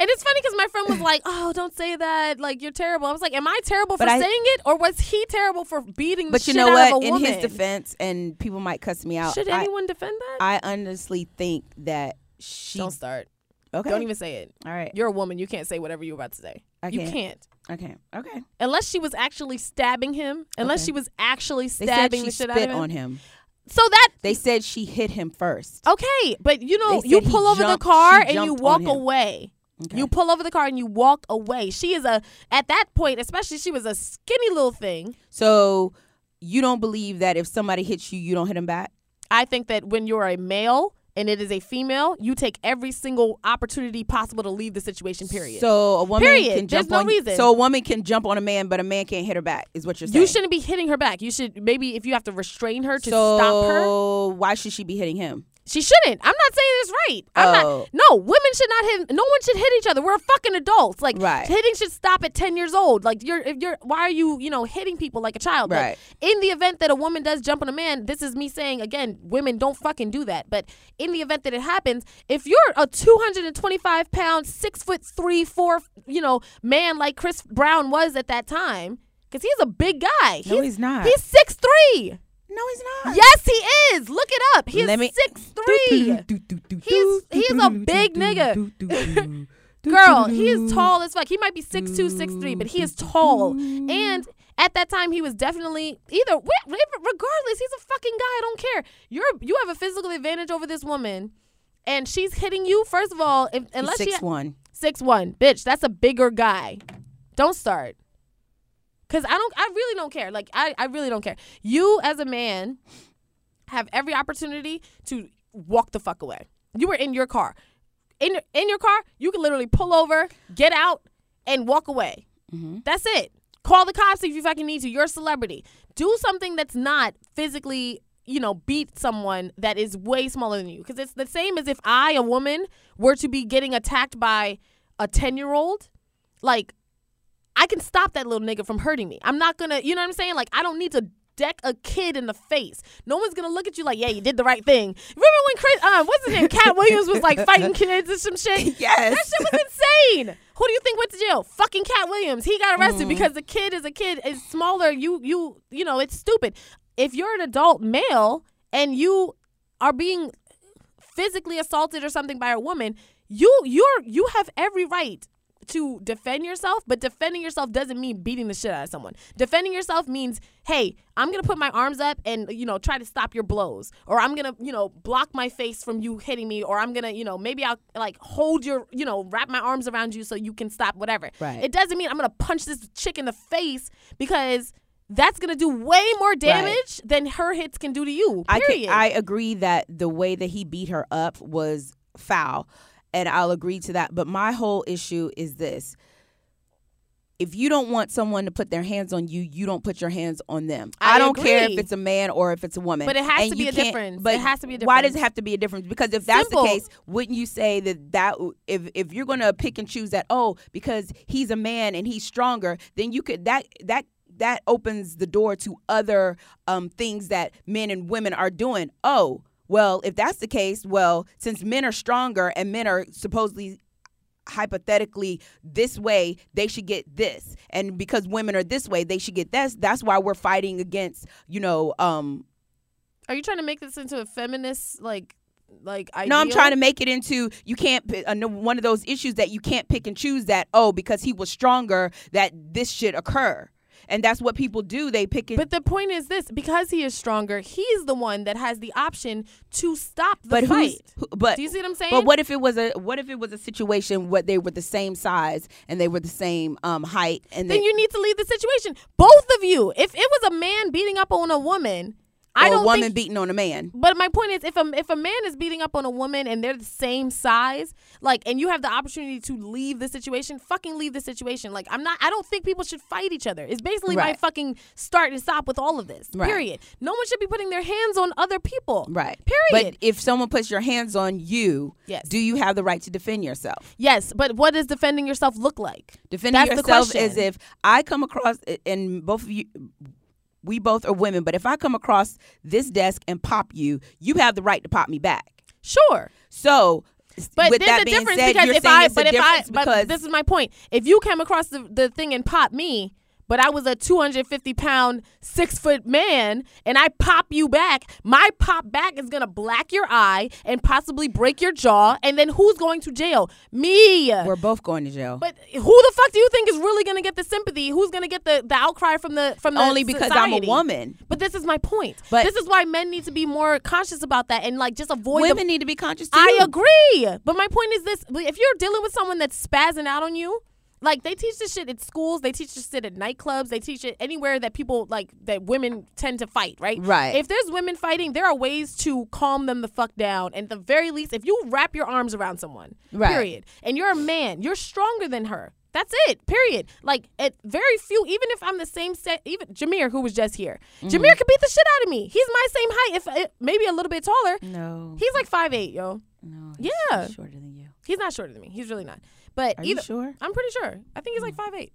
and it's funny because my friend was like, "Oh, don't say that. Like, you're terrible." I was like, "Am I terrible for I- saying it, or was he terrible for beating the but you shit know out what? of a In his defense, and people might cuss me out. Should I, anyone defend that? I honestly think that she. don't start. okay. Don't even say it. All right. You're a woman. You can't say whatever you're about to say. I You can't. can't. Okay. Okay. Unless she was actually stabbing him. Unless Okay. she was actually They said stabbing the shit out of him. on him. So that They said she hit him first. okay, but you know, you said he pull over jumped- the car and you walk away. Okay. You pull over the car and you walk away. She is a at that point, especially she was a skinny little thing. So you don't believe that if somebody hits you, you don't hit them back? I think that when you're a male and it is a female, you take every single opportunity possible to leave the situation. Period. So a woman Period. can There's jump no on. reason. So a woman can jump on a man, but a man can't hit her back. Is what you're saying? you shouldn't be hitting her back. You should maybe if you have to restrain her to so stop her. why should she be hitting him? She shouldn't. I'm not saying it's right. I'm Oh. not. No, women should not hit. No one should hit each other. We're fucking adults. Like Right. hitting should stop at 10 years old. Like you're, if you're, why are you, you know, hitting people like a child? But Right. in the event that a woman does jump on a man, this is me saying again, women don't fucking do that. But in the event that it happens, if you're a 225 pound, six foot three, four, you know, man like Chris Brown was at that time, because he's a big guy. No, he's not. He's six three. No, he's not. Yes, he is. Look it up. He's me- six three. He's- he's a big nigga. Girl, he is tall as fuck. He might be six two, six three, but he is tall. And at that time, he was definitely either. Regardless, he's a fucking guy. I don't care. You're you have a physical advantage over this woman, and she's hitting you. First of all, if, unless He's she six one. six one, bitch, that's a bigger guy. Don't start. Cause I don't. I really don't care. Like I, I really don't care. You as a man have every opportunity to walk the fuck away. You were in your car. In in your car, you can literally pull over, get out, and walk away. Mm-hmm. That's it. Call the cops if you fucking need to. You're a celebrity. Do something that's not physically, you know, beat someone that is way smaller than you. Because it's the same as if I, a woman, were to be getting attacked by a 10 year old. Like, I can stop that little nigga from hurting me. I'm not gonna, you know what I'm saying? Like, I don't need to deck a kid in the face. No one's gonna look at you like, yeah, you did the right thing. Remember when Chris, um, what's his name, Katt Williams was like fighting kids and some shit? Yes. That shit was insane. Who do you think went to jail? Fucking Katt Williams. He got arrested because the kid is a kid, is smaller. You, you, you know, it's stupid. If you're an adult male and you are being physically assaulted or something by a woman, you you're you have every right to defend yourself, but defending yourself doesn't mean beating the shit out of someone. Defending yourself means, hey, I'm gonna put my arms up and you know try to stop your blows, or I'm gonna you know block my face from you hitting me, or I'm gonna you know maybe I'll like hold your you know wrap my arms around you so you can stop whatever. Right. It doesn't mean I'm gonna punch this chick in the face because that's gonna do way more damage than her hits can do to you. I Period. can, I agree that the way that he beat her up was foul, and I'll agree to that. But my whole issue is this: if you don't want someone to put their hands on you, you don't put your hands on them. I don't care if it's a man or if it's a woman. But it has And to be a difference. But It has to be a difference. Why does it have to be a difference? Because if that's Simple. the case, wouldn't you say that that if if you're going to pick and choose that oh because he's a man and he's stronger, then you could that that that opens the door to other um, things that men and women are doing. Oh, well, if that's the case, well, since men are stronger and men are supposedly hypothetically this way, they should get this. And because women are this way, they should get this. That's why we're fighting against, you know, um Are you trying to make this into a feminist like like ideal? no, I'm trying to make it into you can't uh, one of those issues that you can't pick and choose that oh because he was stronger that this should occur. And that's what people do. They pick it But the point is this: because he is stronger, he's the one that has the option to stop the but fight. who, but Do you see what I'm saying? But what if it was a what if it was a situation where they were the same size and they were the same um height and then they, you need to leave the situation. Both of you. If it was a man beating up on a woman, I don't a woman think. beating on a man. but my point is, if a if a man is beating up on a woman and they're the same size, like, and you have the opportunity to leave the situation, fucking leave the situation. Like, I'm not. I don't think people should fight each other. It's basically my fucking start and stop with all of this. Right. Period. No one should be putting their hands on other people. Right. Period. But if someone puts your hands on you, Yes. do you have the right to defend yourself? Yes, but what does defending yourself look like? Defending That's yourself is if I come across and both of you we both are women, but if I come across this desk and pop you, you have the right to pop me back. Sure. So But with there's that a being difference said, because if I, but if I, but this is my point. If you came across the, the thing and pop me, but I was a 250 pound, six foot man, and I pop you back, my pop back is gonna black your eye and possibly break your jaw, and then who's going to jail? Me. we're both going to jail. but who the fuck do you think is really gonna get the sympathy? Who's gonna get the, the outcry from the from the Only because I'm a woman. But this is my point. But- this is why men need to be more conscious about that and like just avoid the Women need to be conscious too. I agree. But my point is this if you're dealing with someone that's spazzing out on you, like they teach this shit at schools, they teach this shit at nightclubs, they teach it anywhere that people like that women tend to fight, right? Right. If there's women fighting, there are ways to calm them the fuck down. And at the very least, if you wrap your arms around someone, Right. period, and you're a man, you're stronger than her. That's it. Period. Like at very few. Even if I'm the same set, even Jameer, who was just here, Mm-hmm. Jameer could beat the shit out of me. He's my same height, if uh, maybe a little bit taller. No. He's like five eight, yo. no. he's- Yeah. he's shorter than you. He's not shorter than me. He's really not. But Are either you sure? I'm pretty sure. I think he's like five eight.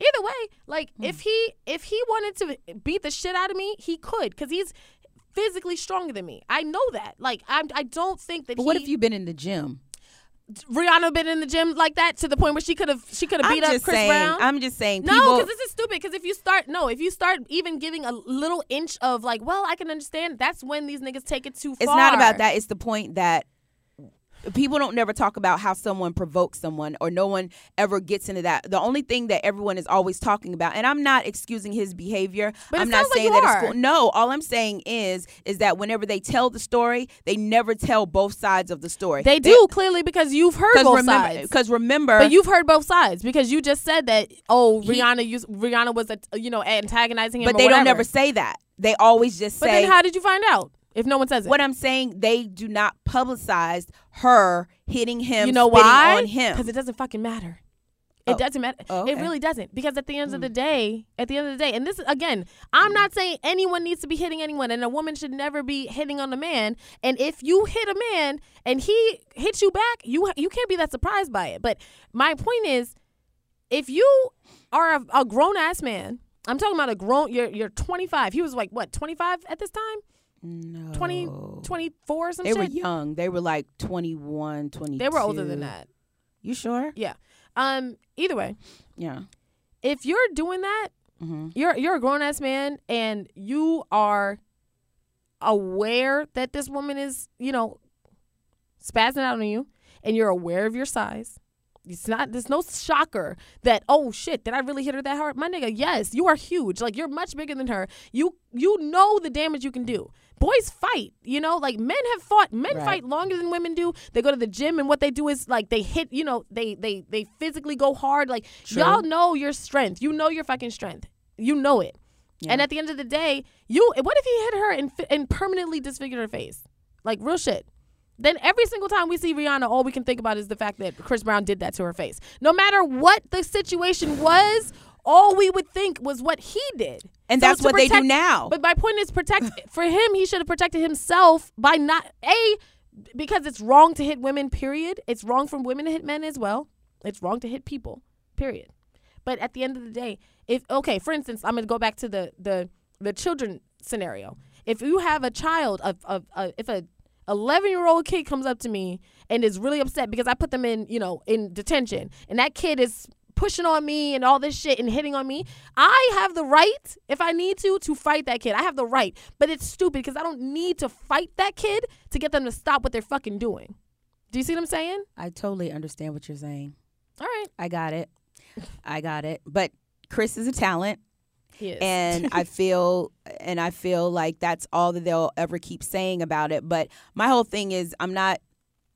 Either way, like Hmm. if he if he wanted to beat the shit out of me, he could because he's physically stronger than me. I know that. Like I I don't think that. But he, what if you've been in the gym? Rihanna been in the gym like that to the point where she could have she could have beat I'm up Chris saying. Brown? I'm just saying. no, because this is stupid. Because if you start, no, if you start even giving a little inch of like, well, I can understand. That's when these niggas take it too far. it's not about that. It's the point that people don't never talk about how someone provokes someone or no one ever gets into that. The only thing that everyone is always talking about, and I'm not excusing his behavior. But it I'm not like saying you that are. it's cool. No, all I'm saying is is that whenever they tell the story, they never tell both sides of the story. They do clearly because you've heard both remember, sides. because remember, But you've heard both sides because you just said that. Oh, He- Rihanna used Rihanna was a, you know antagonizing him. but they don't whatever. never say that. They always just say. But then how did you find out if no one says it? what I'm saying, they do not publicize her hitting him. you know why? On him. Because it doesn't fucking matter. It Oh. doesn't matter. Oh, It really doesn't. Because at the end of Hmm. the day, at the end of the day, and this is again, I'm not saying anyone needs to be hitting anyone, and a woman should never be hitting on a man. And if you hit a man and he hits you back, you you can't be that surprised by it. But my point is, if you are a, a grown ass man, I'm talking about a grown. You're you're 25. He was like what 25 at this time? No. 20, 24 or some They shit. were young. They were like 21, 22. they were older than that. You sure? Yeah. Um. Either way, Yeah. if you're doing that, hmm you're you're a grown ass man and you are aware that this woman is, you know, spazzing out on you and you're aware of your size. It's not there's no shocker that oh shit did I really hit her that hard? My nigga yes you are huge. Like you're much bigger than her. You you know the damage you can do. Boys fight you know? Like men have fought. Men Right. fight longer than women do. They go to the gym and what they do is like they hit you know they they they physically go hard. Like True. y'all know your strength. You know your fucking strength. You know it. And at the end of the day you what if he hit her and, and permanently disfigured her face? Like real shit then every single time we see Rihanna, all we can think about is the fact that Chris Brown did that to her face. No matter what the situation was, all we would think was what he did. And So that's what they do now. But my point is, protect for him. He should have protected himself by not a because it's wrong to hit women. Period. It's wrong for women to hit men as well. It's wrong to hit people. Period. But at the end of the day, if okay, for instance, I'm gonna go back to the the the children scenario. If you have a child of of uh, if a 11 year old kid comes up to me and is really upset because I put them in, you know, in detention and that kid is pushing on me and all this shit and hitting on me, I have the right, if I need to, to fight that kid. I have the right. But it's stupid because I don't need to fight that kid to get them to stop what they're fucking doing. Do you see what I'm saying? I totally understand what you're saying. All right. I got it. I got it. But Chris is a talent. And I feel and I feel like that's all that they'll ever keep saying about it. But my whole thing is I'm not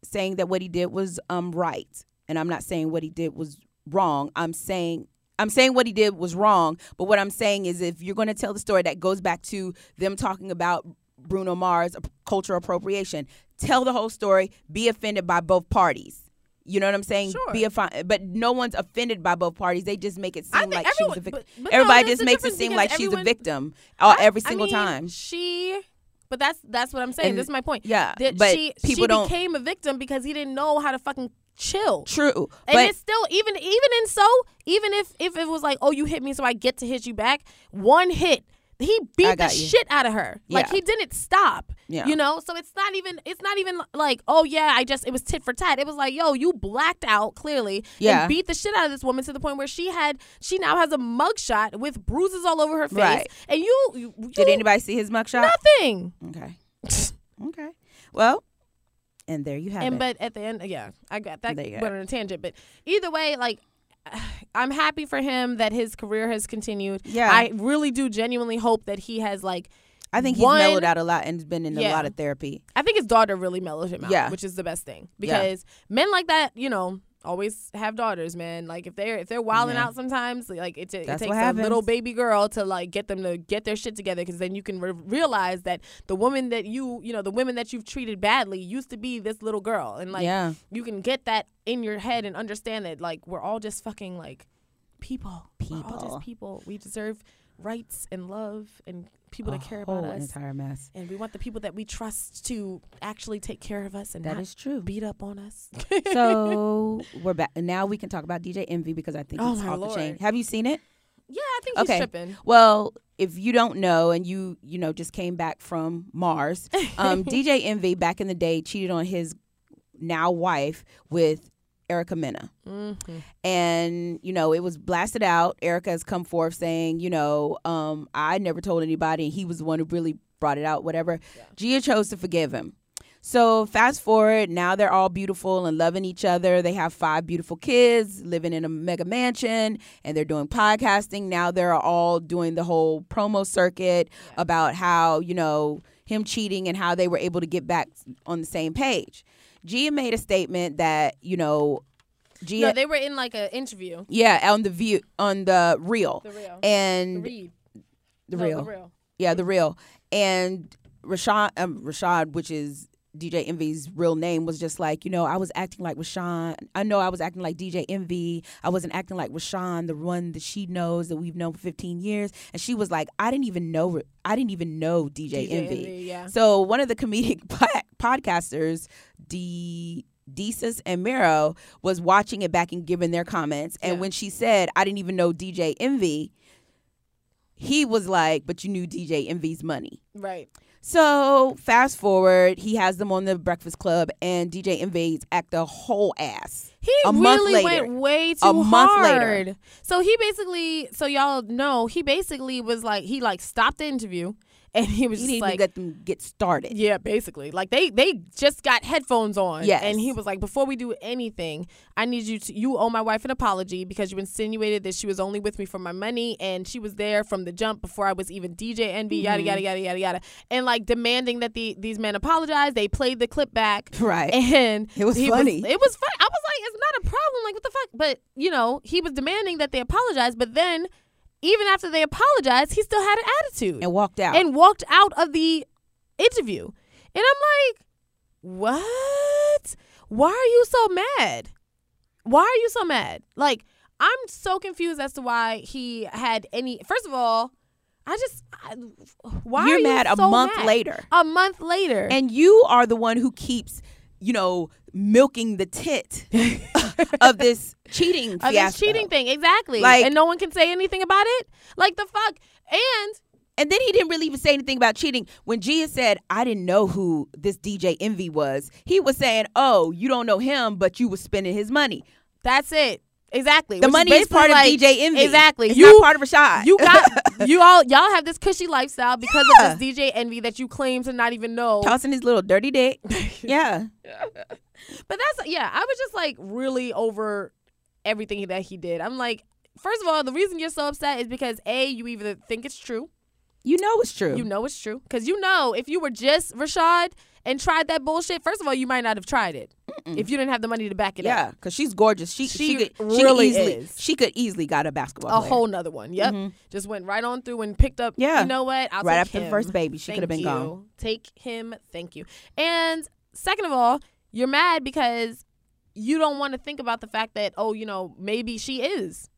saying that what he did was um right, and I'm not saying what he did was wrong. I'm saying I'm saying what he did was wrong, but what I'm saying is if you're going to tell the story that goes back to them talking about Bruno Mars cultural appropriation, tell the whole story, be offended by both parties. You know what I'm saying? Sure. Be a fi- but no one's offended by both parties. They just make it seem like she was a victim. no, Everybody there's just makes it seem like she's a victim all, I- every I single mean, time. She, but that's that's what I'm saying. And- this is my point. Yeah, That but she people she don't. became a victim because he didn't know how to fucking chill. True, And but it's still even even in so even if if it was like oh you hit me so I get to hit you back one hit he beat the you. shit out of her like Yeah. he didn't stop Yeah. you know so it's not even it's not even like oh yeah I just it was tit for tat it was like yo you blacked out clearly Yeah. and beat the shit out of this woman to the point where she had she now has a mugshot with bruises all over her face Right. and you, you did anybody see his mugshot? nothing Okay, okay. Well, and there you have and it. And but at the end yeah i got that went on a tangent but either way like i'm happy for him that his career has continued Yeah. i really do genuinely hope that he has like I think he's one- mellowed out a lot and has been in a lot of therapy. i think his daughter really mellowed him out Yeah. which is the best thing Yeah. because men like that you know always have daughters, man. Like if they're if they're wilding Yeah. out sometimes, like it, it takes a little baby girl to like get them to get their shit together because then you can re- realize that the woman that you you know the women that you've treated badly used to be this little girl and like yeah. you can get that in your head and understand that like we're all just fucking like people. We're all People. just people. We deserve rights and love and people a to care about us. entire mess. And we want the people that we trust to actually take care of us and That not is true. beat up on us. so we're back. Now we can talk about DJ Envy because I think Oh it's off the chain. Have you seen it? yeah, I think he's Okay. tripping. Well, if you don't know and you you know just came back from Mars, um, DJ Envy back in the day cheated on his now wife with Erica Mena. Mm-hmm. and you know it was blasted out. Erica has come forth saying you know um i never told anybody and he was the one who really brought it out whatever. Gia chose to forgive him. So fast forward now they're all beautiful and loving each other. They have five beautiful kids living in a mega mansion and they're doing podcasting. Now they're all doing the whole promo circuit about how you know him cheating and how they were able to get back on the same page gia made a statement that you know gia No, they were in like an interview. yeah, on the view on the real The real. and the the No, real. The real. Yeah, the real. And Rashad, um, Rashad, which is DJ Envy's real name, was just like, you know, I was acting like Rashawn. I know I was acting like DJ Envy. I wasn't acting like Rashawn, the one that she knows that we've known for 15 years. And she was like, I didn't even know. I didn't even know DJ, DJ Envy. Envy, yeah. So one of the comedic podcasters, D. Desus and Mero was watching it back and giving their comments. And Yeah. when she said, I didn't even know DJ Envy, he was like, but you knew DJ Envy's money. Right. So fast forward, he has them on the Breakfast Club, and DJ Envy's act a whole ass. He A month really later. went way too A month hard. later. So he basically, so y'all know, he basically was like, he like stopped the interview, and he was He just like, let them get started. Yeah, basically. Like they they just got headphones on. Yeah, And he was like, Before we do anything, I need you to you owe my wife an apology because you insinuated that she was only with me for my money and she was there from the jump before I was even DJ Envy, Mm-hmm. yada yada yada yada yada. And like demanding that the these men apologize. They played the clip back. Right. And It was funny. it was fun. I was like, it's not a problem. Like, what the fuck? But you know, he was demanding that they apologize. But then, even after they apologized, he still had an attitude and walked out. and walked out of the interview. And I'm like, what? Why are you so mad? Why are you so mad? Like, I'm so confused as to why he had any. First of all, I just, I, why You're are you mad a month mad? later. A month later, and you are the one who keeps, you know, milking the tit of this cheating of this cheating thing, exactly. Like- and no one can say anything about it. Like the fuck. And And then he didn't really even say anything about cheating. When Gia said, I didn't know who this DJ Envy was, he was saying, Oh, you don't know him, but you were spending his money. that's it. Exactly. The Which money is basically part like- of DJ Envy. Exactly. It's you not part of Rashad. you got you all y'all have this cushy lifestyle because Yeah. of this DJ envy that you claim to not even know. tossing his little dirty dick. yeah. But that's yeah, I was just like really over everything that he did. I'm like, first of all, the reason you're so upset is because A, you either think it's true, You know it's true. you know it's true. Because you know if you were just Rashad and tried that bullshit, first of all, you might not have tried it. If you didn't have the money to back it up. yeah, because she's gorgeous. She, she, She could, she really could easily is. she could easily got a basketball A player. whole nother one. Yep. Mhm. Just went right on through and picked up. Yeah. You know what? I'll right take after the first baby. She could have been you. gone. Take him. Thank you. And second of all, you're mad because you don't want to think about the fact that oh, you know, maybe she is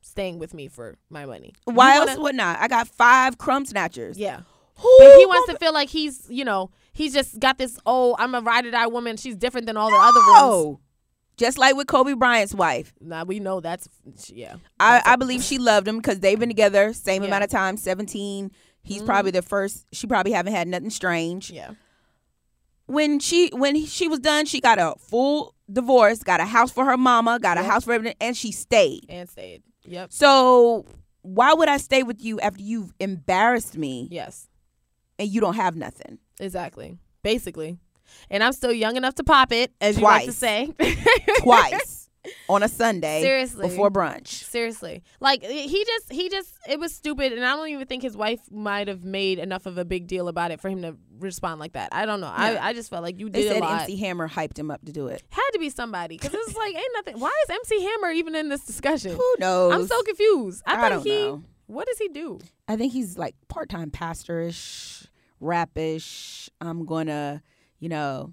staying with me for my money. Why wanna- else would not? I got five crumb snatchers. Yeah. Who But he wants to feel like he's, you know, he's just got this. Oh, I'm a ride or die woman. She's different than all the other ones. Oh, just like with Kobe Bryant's wife. Now we know that's yeah. I, That's a- I believe she loved him because they've been together same Yeah. amount of time, seventeen. He's Mhm. probably the first. She probably haven't had nothing strange. yeah. When she when he- she was done, she got a full divorce, got a house for her mama, got a house for everything, and she stayed. And stayed. Yep. So why would I stay with you after you've embarrassed me Yes. and you don't have nothing? Exactly. Basically. And I'm still young enough to pop it, as you like to say. Twice. on a Sunday Seriously. before brunch. Seriously, like he just he just it was stupid, and I don't even think his wife might have made enough of a big deal about it for him to respond like that. I don't know. No. I I just felt like you They did a said lot. MC Hammer hyped him up to do it. Had to be somebody because it's like ain't nothing. Why is MC Hammer even in this discussion? Who knows? I'm so confused. I, I he. know. What does he do? I think he's like part time pastorish, rapish. I'm gonna, you know,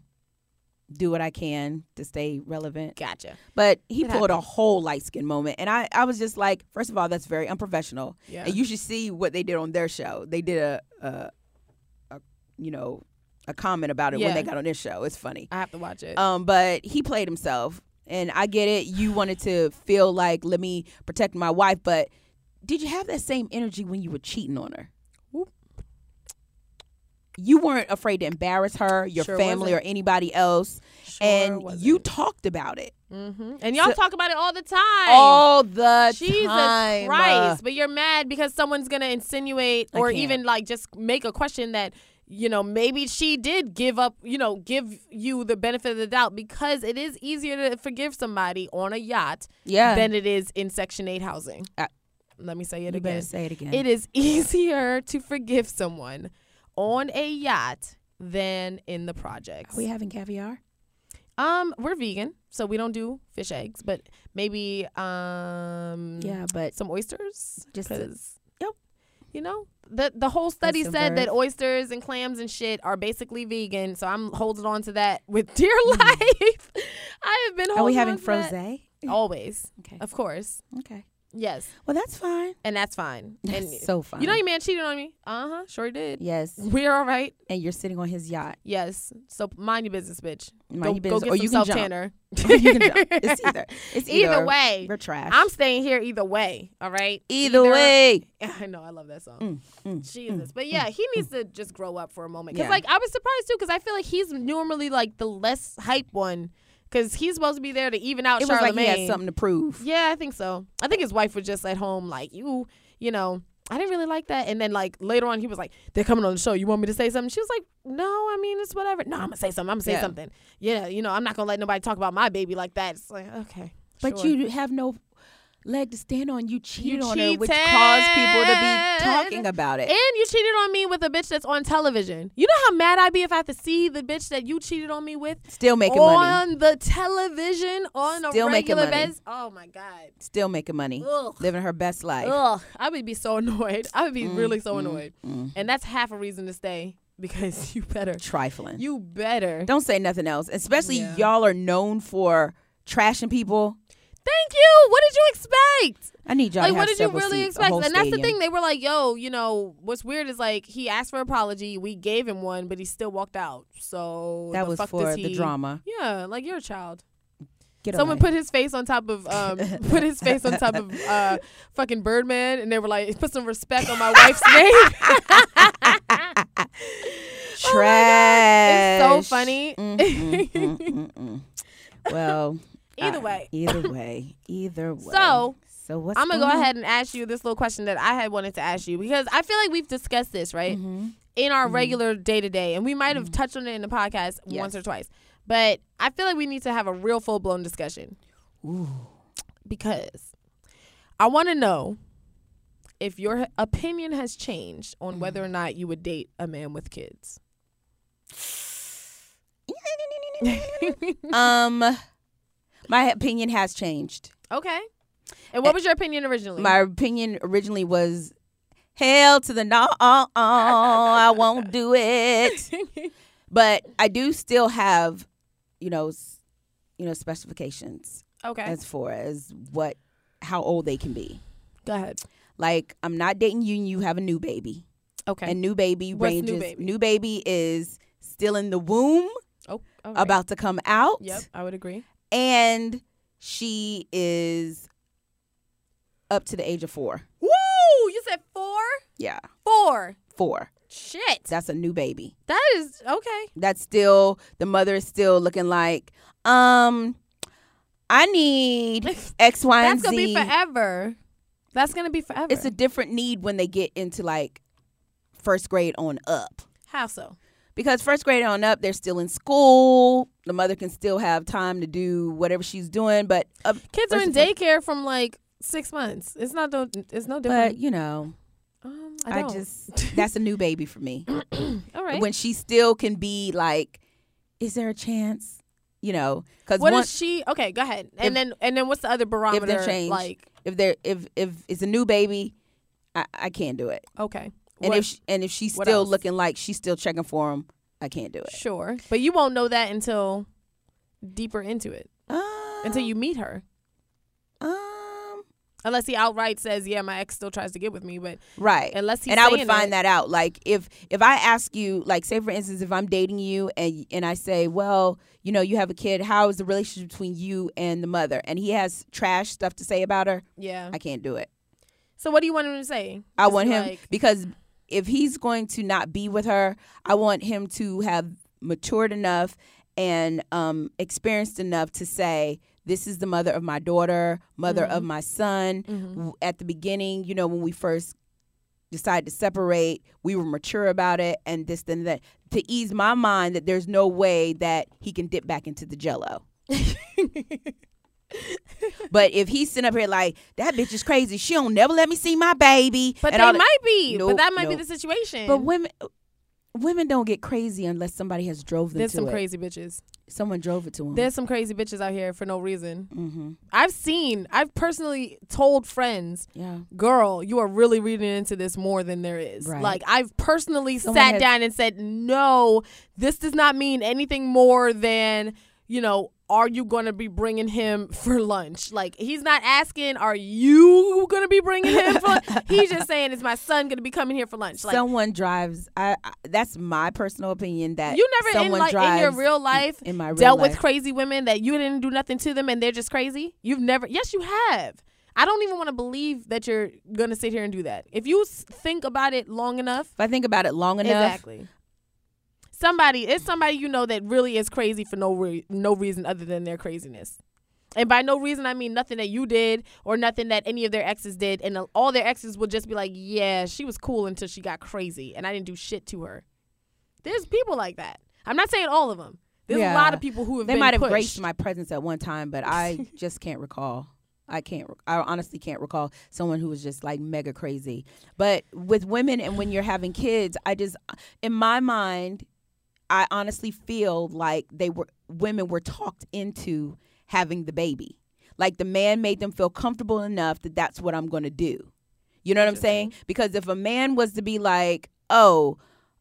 do what I can to stay relevant. Gotcha. But he It pulled a whole light skin moment. And I, I was just like, first of all, that's very unprofessional. Yeah. And you should see what they did on their show. They did a, a, a you know, a comment about it Yeah. when they got on this show. It's funny. I have to watch it. Um, but he played himself, and I get it. You wanted to feel like let me protect my wife, but did you have that same energy when you were cheating on her? You weren't afraid to embarrass her, your Sure family, or wasn't. anybody else, Sure and you wasn't. talked about it Mhm. and y'all So- talk about it all the time. all the Jesus time. Christ! But you're mad because someone's gonna insinuate or even like just make a question that you know maybe she did give up. You know, give you the benefit of the doubt because it is easier to forgive somebody on a yacht yeah. than it is in Section Eight housing. Uh, Let me say it you again. say it again. It is easier to forgive someone on a yacht than in the projects. Are we having caviar? Um, we're vegan, so we don't do fish eggs, but maybe um Yeah, but some oysters Just because Yep. you know the the whole study said that oysters and clams and shit are basically vegan so i'm holding on to that with dear life i have been holding are we having on froze? always Okay. of course Okay. Yes Well, that's fine. and that's fine and so fine. you know your man cheated on me uh-huh sure he did Yes. we're all right And you're sitting on his yacht. yes so mind your business bitch Mind go, your go business. get or you can jump. self-tanner Or you can jump. It's either. It's either, either way We're trash. i'm staying here either way all right either, way. I know, I love that song. Mm, mm, Jesus, but yeah, he needs to just grow up for a moment. Cause Yeah. like I was surprised too, cause I feel like he's normally like the less hype one, cause he's supposed to be there to even out It was like Charlamagne. he had something to prove. Yeah, I think so. I think his wife was just at home like you, you know. I didn't really like that. And then like later on, he was like, "They're coming on the show. You want me to say something?" She was like, "No, I mean it's whatever. No, I'm gonna say something. I'm gonna say Yeah. something. Yeah, you know, I'm not gonna let nobody talk about my baby like that." It's like okay, But sure. you have no leg to stand on. You cheated on her, which caused people to be talking about it. And you cheated on me with a bitch that's on television. You know how mad I'd be if I have to see the bitch that you cheated on me with Still making money. on the television on Still a making regular basis. Oh my god. Still making money. Ugh. Living her best life. Ugh. I would be so annoyed. I would be Mm, really so mm, annoyed. mm. And that's half a reason to stay because you better. Trifling. You better. Don't say nothing else. Especially Yeah. y'all are known for trashing people. Thank you. What did you expect? I need y'all like what did you really seats, expect and that's the thing they were like yo you know what's weird is like he asked for apology we gave him one but he still walked out so That the was for does the he- drama. yeah like you're a child Get someone away. put his face on top of um put his face on top of uh fucking birdman and they were like put some respect on my wife's name Trash. Oh it's so funny mm, mm, mm. Well, either uh, way either way, either way. So, so what's i'm gonna go on? ahead and ask you this little question that i had wanted to ask you because i feel like we've discussed this right Mhm. in our Mhm. regular day to day, and we might have touched on it in the podcast Yes. once or twice. But I feel like we need to have a real full blown discussion Ooh. because I want to know if your opinion has changed on whether or not you would date a man with kids. um, my opinion has changed. Okay. And what was your opinion originally? My opinion originally was hell to the no, uh, uh, I won't do it. But I do still have, you know, you know, specifications okay. as far as what how old they can be. Go ahead. Like I'm not dating you and you have a new baby. Okay. And new baby What's new ranges baby? new baby is still in the womb, oh, okay. about to come out. Yep, I would agree. And she is up to the age of 4. Woo! You said four? Yeah. Four. 4. Shit. That's a new baby. That is okay. That's still the mother is still looking like um I need X, Y, and That's gonna be forever. That's gonna be forever. It's a different need when they get into like first grade on up. How so? Because first grade on up, they're still in school. The mother can still have time to do whatever she's doing, but uh, Kids are in daycare from like six months. It's not the. It's no different But you know, um, I, I, just that's a new baby for me. all right. When she still can be like, is there a chance? You know, because What once is she? Okay, go ahead. And If- then and then what's the other barometer? change. Like if there if if it's a new baby, I, I can't do it. okay. And What- if she, and if she's still else? looking like she's still checking for him, I can't do it. sure, but you won't know that until deeper into it, Um, until you meet her. um Unless he outright says, "Yeah, my ex still tries to get with me," but right. unless he's and I would find that, that out. Like if if I ask you, like say for instance, if I'm dating you and and I say, well, you know, you have a kid, how is the relationship between you and the mother? And he has trash stuff to say about her, yeah. I can't do it. So what do you want him to say? I Just want him like- because if he's going to not be with her, I want him to have matured enough and um, experienced enough to say, "This is the mother of my daughter, mother of my son." Mhm. At the beginning, you know, when we first decided to separate, we were mature about it, and this and that to ease my mind that there's no way that he can dip back into the Jello. But if he's sitting up here like that bitch is crazy, she don't never let me see my baby. But and they might be. Nope, but that might be the situation. But women, women don't get crazy unless somebody has drove them there's some it. crazy bitches. Someone drove it to them. There's some crazy bitches out here for no reason. mm-hmm. I've seen. I've personally told friends, Yeah. "Girl, you are really reading into this more than there is." Right. Like I've personally Someone sat has- down and said, "No, this does not mean anything more than you know." Are you going to be bringing him for lunch? Like he's not asking, "Are you going to be bringing him?" for lunch? He's just saying, "Is my son going to be coming here for lunch?" Like someone drives. I, I. That's my personal opinion. That you never in like in your real life in my real dealt life. with crazy women that you didn't do nothing to them and they're just crazy? You've never Yes, you have. I don't even want to believe that you're going to sit here and do that. If you think about it long enough, If I think about it long enough, exactly. Somebody, it's somebody you know that really is crazy for no re- no reason other than their craziness. And by no reason, I mean nothing that you did or nothing that any of their exes did. And all their exes will just be like, yeah, she was cool until she got crazy and I didn't do shit to her. There's people like that. I'm not saying all of them. There's a lot of people who have they might have pushed. graced my presence at one time, but I just can't recall. I can't. I honestly can't recall someone who was just like mega crazy. But with women and when you're having kids, I just, in my mind, I honestly feel like they were women were talked into having the baby. Like the man made them feel comfortable enough that that's what I'm going to do. You know what I'm saying? Because if a man was to be like, "Oh,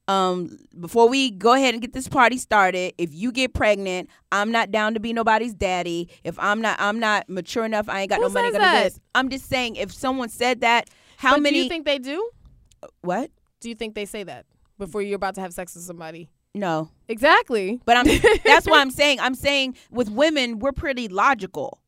um, before we go ahead and get this party started, if you get pregnant, I'm not down to be nobody's daddy. If I'm not, I'm not mature enough. I ain't got Who no money. says Gonna do that? this. I'm just saying, if someone said that, how But many? do you think they do? what? Do you think they say that before you're about to have sex with somebody? No, Exactly. but I'm. that's why I'm saying. I'm saying with women, we're pretty logical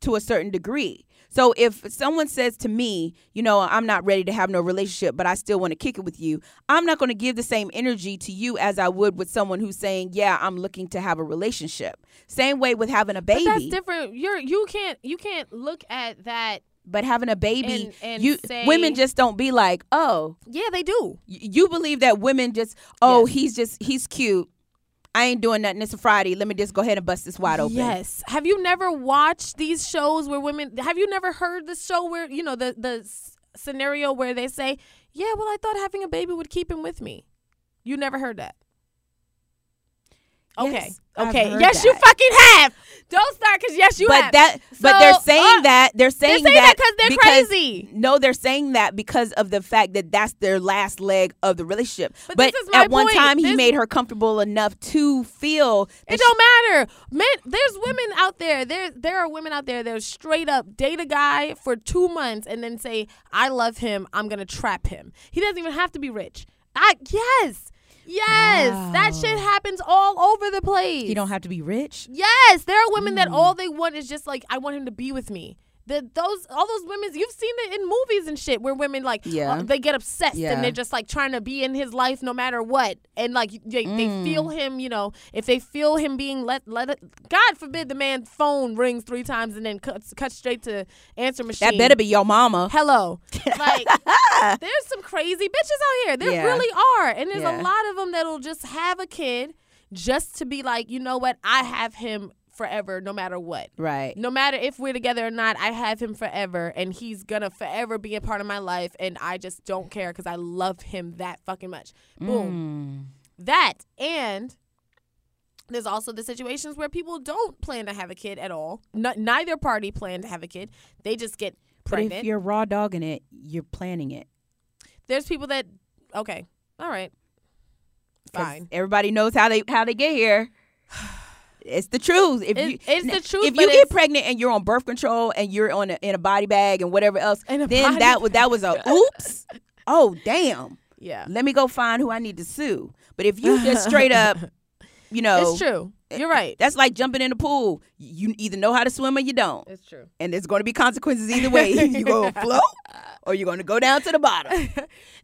to a certain degree. So if someone says to me, you know, I'm not ready to have no relationship, but I still want to kick it with you, I'm not going to give the same energy to you as I would with someone who's saying, yeah, I'm looking to have a relationship. Same way with having a baby. But that's different. You're you can't you can't look at that. But having a baby, And- and you say- women just don't be like, oh, Yeah, they do. you believe that women just, oh, Yes. he's just he's cute. I ain't doing nothing. It's a Friday. Let me just go ahead and bust this wide open. Yes. Have you never watched these shows where women? Have you never heard the show where you know the the scenario where they say, "Yeah, well, I thought having a baby would keep him with me." You never heard that. Okay. Yes, okay. Yes, you fucking have. Don't start because yes, you but have. that, but they're saying uh, that they're they're saying, saying that because they're crazy. No, they're saying that because of the fact that that's their last leg of the relationship. But But, this is my at one point. time, he made her comfortable enough to feel. It don't matter. Men, there's women out there. There, there are women out there that straight up date a guy for two months and then say, "I love him. I'm gonna trap him." He doesn't even have to be rich. I yes, yes, that shit happens all over the place. You don't have to be rich. Yes, there are women that Mm. all they want is just like, "I want him to be with me." The, those all those women you've seen it movies and shit where women like Yeah. uh, they get obsessed Yeah. and they're just like trying to be in his life no matter what and like they, they Mm. feel him you know if they feel him being let let it God forbid the man's phone rings three times and then cuts cut straight to answer machine That better be your mama. hello like there's some crazy bitches out here there Yeah. really are and there's Yeah. a lot of them that'll just have a kid just to be like you know what I have him forever no matter what Right. no matter if we're together or not, I have him forever, and he's gonna forever be a part of my life, and I just don't care because I love him that fucking much. Boom. Mm. That and there's also the situations where people don't plan to have a kid at all. N- neither party plan to have a kid. They just get But pregnant. if you're raw dogging it, you're planning it. there's people that okay, All right. fine. Everybody knows how they how they get here. It's the truth. If It- you, it's the truth, If you get pregnant and you're on birth control and you're on a, in a body bag and whatever else, then that was that was a oops. Oh damn! Yeah, Let me go find who I need to sue. But if you just straight up, you know, it's true. Eh, you're right. That's like jumping in the pool. You either know how to swim or you don't, It's true. and there's going to be consequences either way. you to float or you're going to go down to the bottom.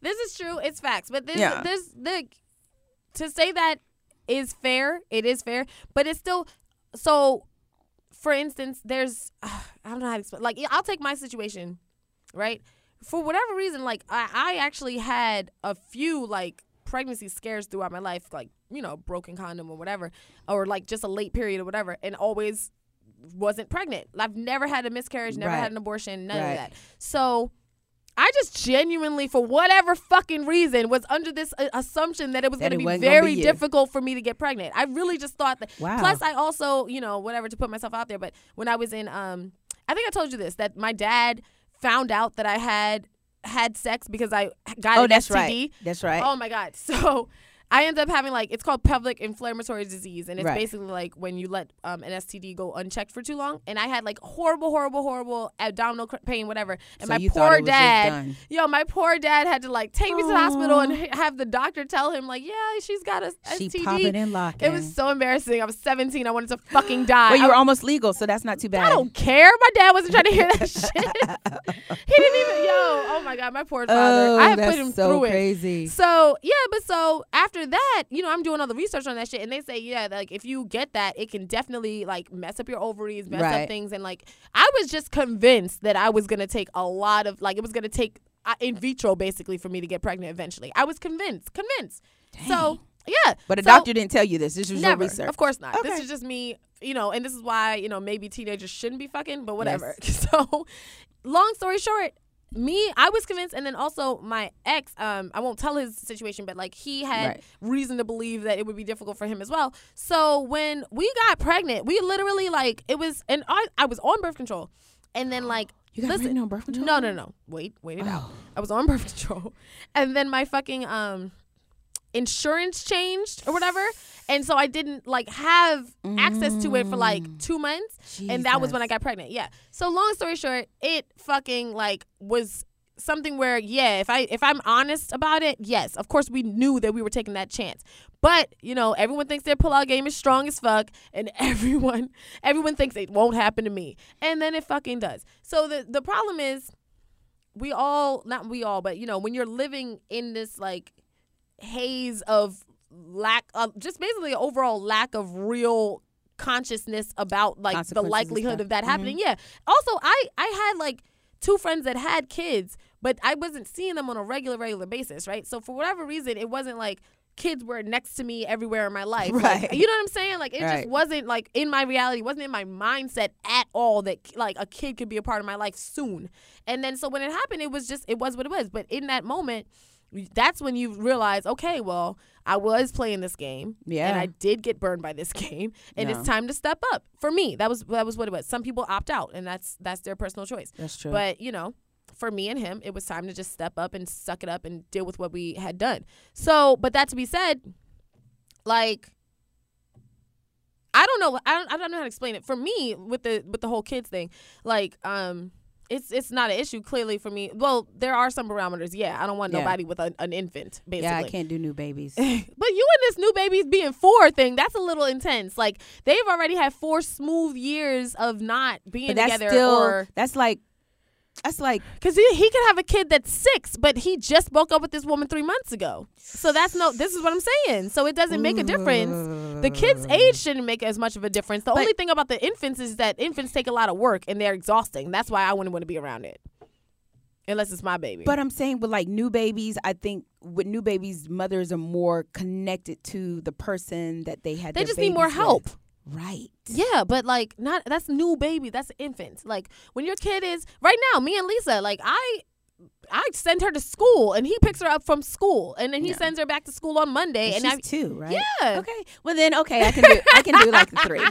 this is true. It's facts. But there's Yeah. there's the to say that is fair. It is fair, but it's still so. For instance, there's I don't know how to explain. Like I'll take my situation, right? For whatever reason, like I, I actually had a few like pregnancy scares throughout my life, like you know broken condom or whatever, or like just a late period or whatever, and always wasn't pregnant. I've never had a miscarriage, never Right. had an abortion, none Right. of that. So I just genuinely, for whatever fucking reason, was under this uh, assumption that it was going to be very be difficult for me to get pregnant. I really just thought that. Wow. Plus, I also, you know, whatever to put myself out there. But when I was in, um, I think I told you this that my dad found out that I had had sex because I got oh, an that's STD. right. That's right. Oh my god! So I ended up having like it's called pelvic inflammatory disease, and it's Right. basically like when you let um, an STD go unchecked for too long. And I had like horrible, horrible, horrible abdominal pain, whatever. And So my poor it dad, yo, my poor dad had to like take me to the hospital and have the doctor tell him like, yeah, she's got a she STD. popping and locking. It was so embarrassing. I was 17. I wanted to fucking die. well, you I were almost legal, so that's not too bad. I don't care. My dad wasn't trying to hear that shit. he didn't even. Yo, oh my god, my poor father. Oh, I have put him so through it. crazy. So yeah, but so after that, you know, I'm doing all the research on that shit, and they say yeah, like if you get that, it can definitely like mess up your ovaries, mess Right. up things, and like I was just convinced that I was gonna take a lot of like it was gonna take uh, in vitro basically for me to get pregnant eventually. I was convinced, convinced. So yeah, But a so- doctor didn't tell you this. This was Never. your research. Of course not. This is just me, you know, and this is why, you know, maybe teenagers shouldn't be fucking, but whatever. So, long story short, me, I was convinced, and then also my ex, um, I won't tell his situation, but like he had Right. reason to believe that it would be difficult for him as well. So when we got pregnant, we literally like it was, and I, I was on birth control, and then like You got listen, on birth control? no, no, no. Wait, wait it out. Oh. I was on birth control, and then my fucking um insurance changed or whatever, and so I didn't like have access to it for like two months, and that was when I Mm. Got pregnant. Yeah. So long story short, it fucking like was something where yeah if i if i'm honest about it yes of course we knew that we were taking that chance but you know everyone thinks their pull-out game is strong as fuck and everyone everyone thinks it won't happen to me and then it fucking does so the the problem is we all not we all but you know when you're living in this like haze of lack of just basically overall lack of real consciousness about like the likelihood of that happening. Yeah. Also i i had like two friends that had kids but i wasn't seeing them on a regular regular basis right? So for whatever reason it wasn't like kids were next to me everywhere in my life. Like, Right. you know what i'm saying? Like it Right. just wasn't like in my reality wasn't in my mindset at all that like a kid could be a part of my life soon. And then so when it happened it was just it was what it was. But in that moment that's when you realize okay well i was playing this game yeah, and i did get burned by this game and Yeah. it's time to step up for me that was that was what it was some people opt out and that's that's their personal choice That's true. but you know for me and him it was time to just step up and suck it up and deal with what we had done so but that to be said like I don't know. I don't, I don't know how to explain it. For me, with the with the whole kids thing, like um, it's it's not an issue clearly for me. Well, there are some parameters. Yeah, I don't want Yeah. nobody with a, an infant. Basically, Yeah, I can't do new babies. But you and this new baby's being four thing, that's a little intense. Like they've already had four smooth years of not being together still or that's like that's like because he, he could have a kid that's six, but he just broke up with this woman three months ago. So that's no this is what I'm saying. So it doesn't make a difference. The kid's age shouldn't make as much of a difference. The But- only thing about the infants is that infants take a lot of work and they're exhausting. That's why I wouldn't want to be around it. Unless it's my baby. But I'm saying with like new babies, I think with new babies, mothers are more connected to the person that they had. they just need more help. with. Right. Yeah, but like not that's new baby, that's infant. Like when your kid is right now, me and Lisa, like I I send her to school and he picks her up from school and then he Yeah. sends her back to school on Monday And and, she's two, right? Yeah. Okay. Well then, okay, I can do. I can do like three.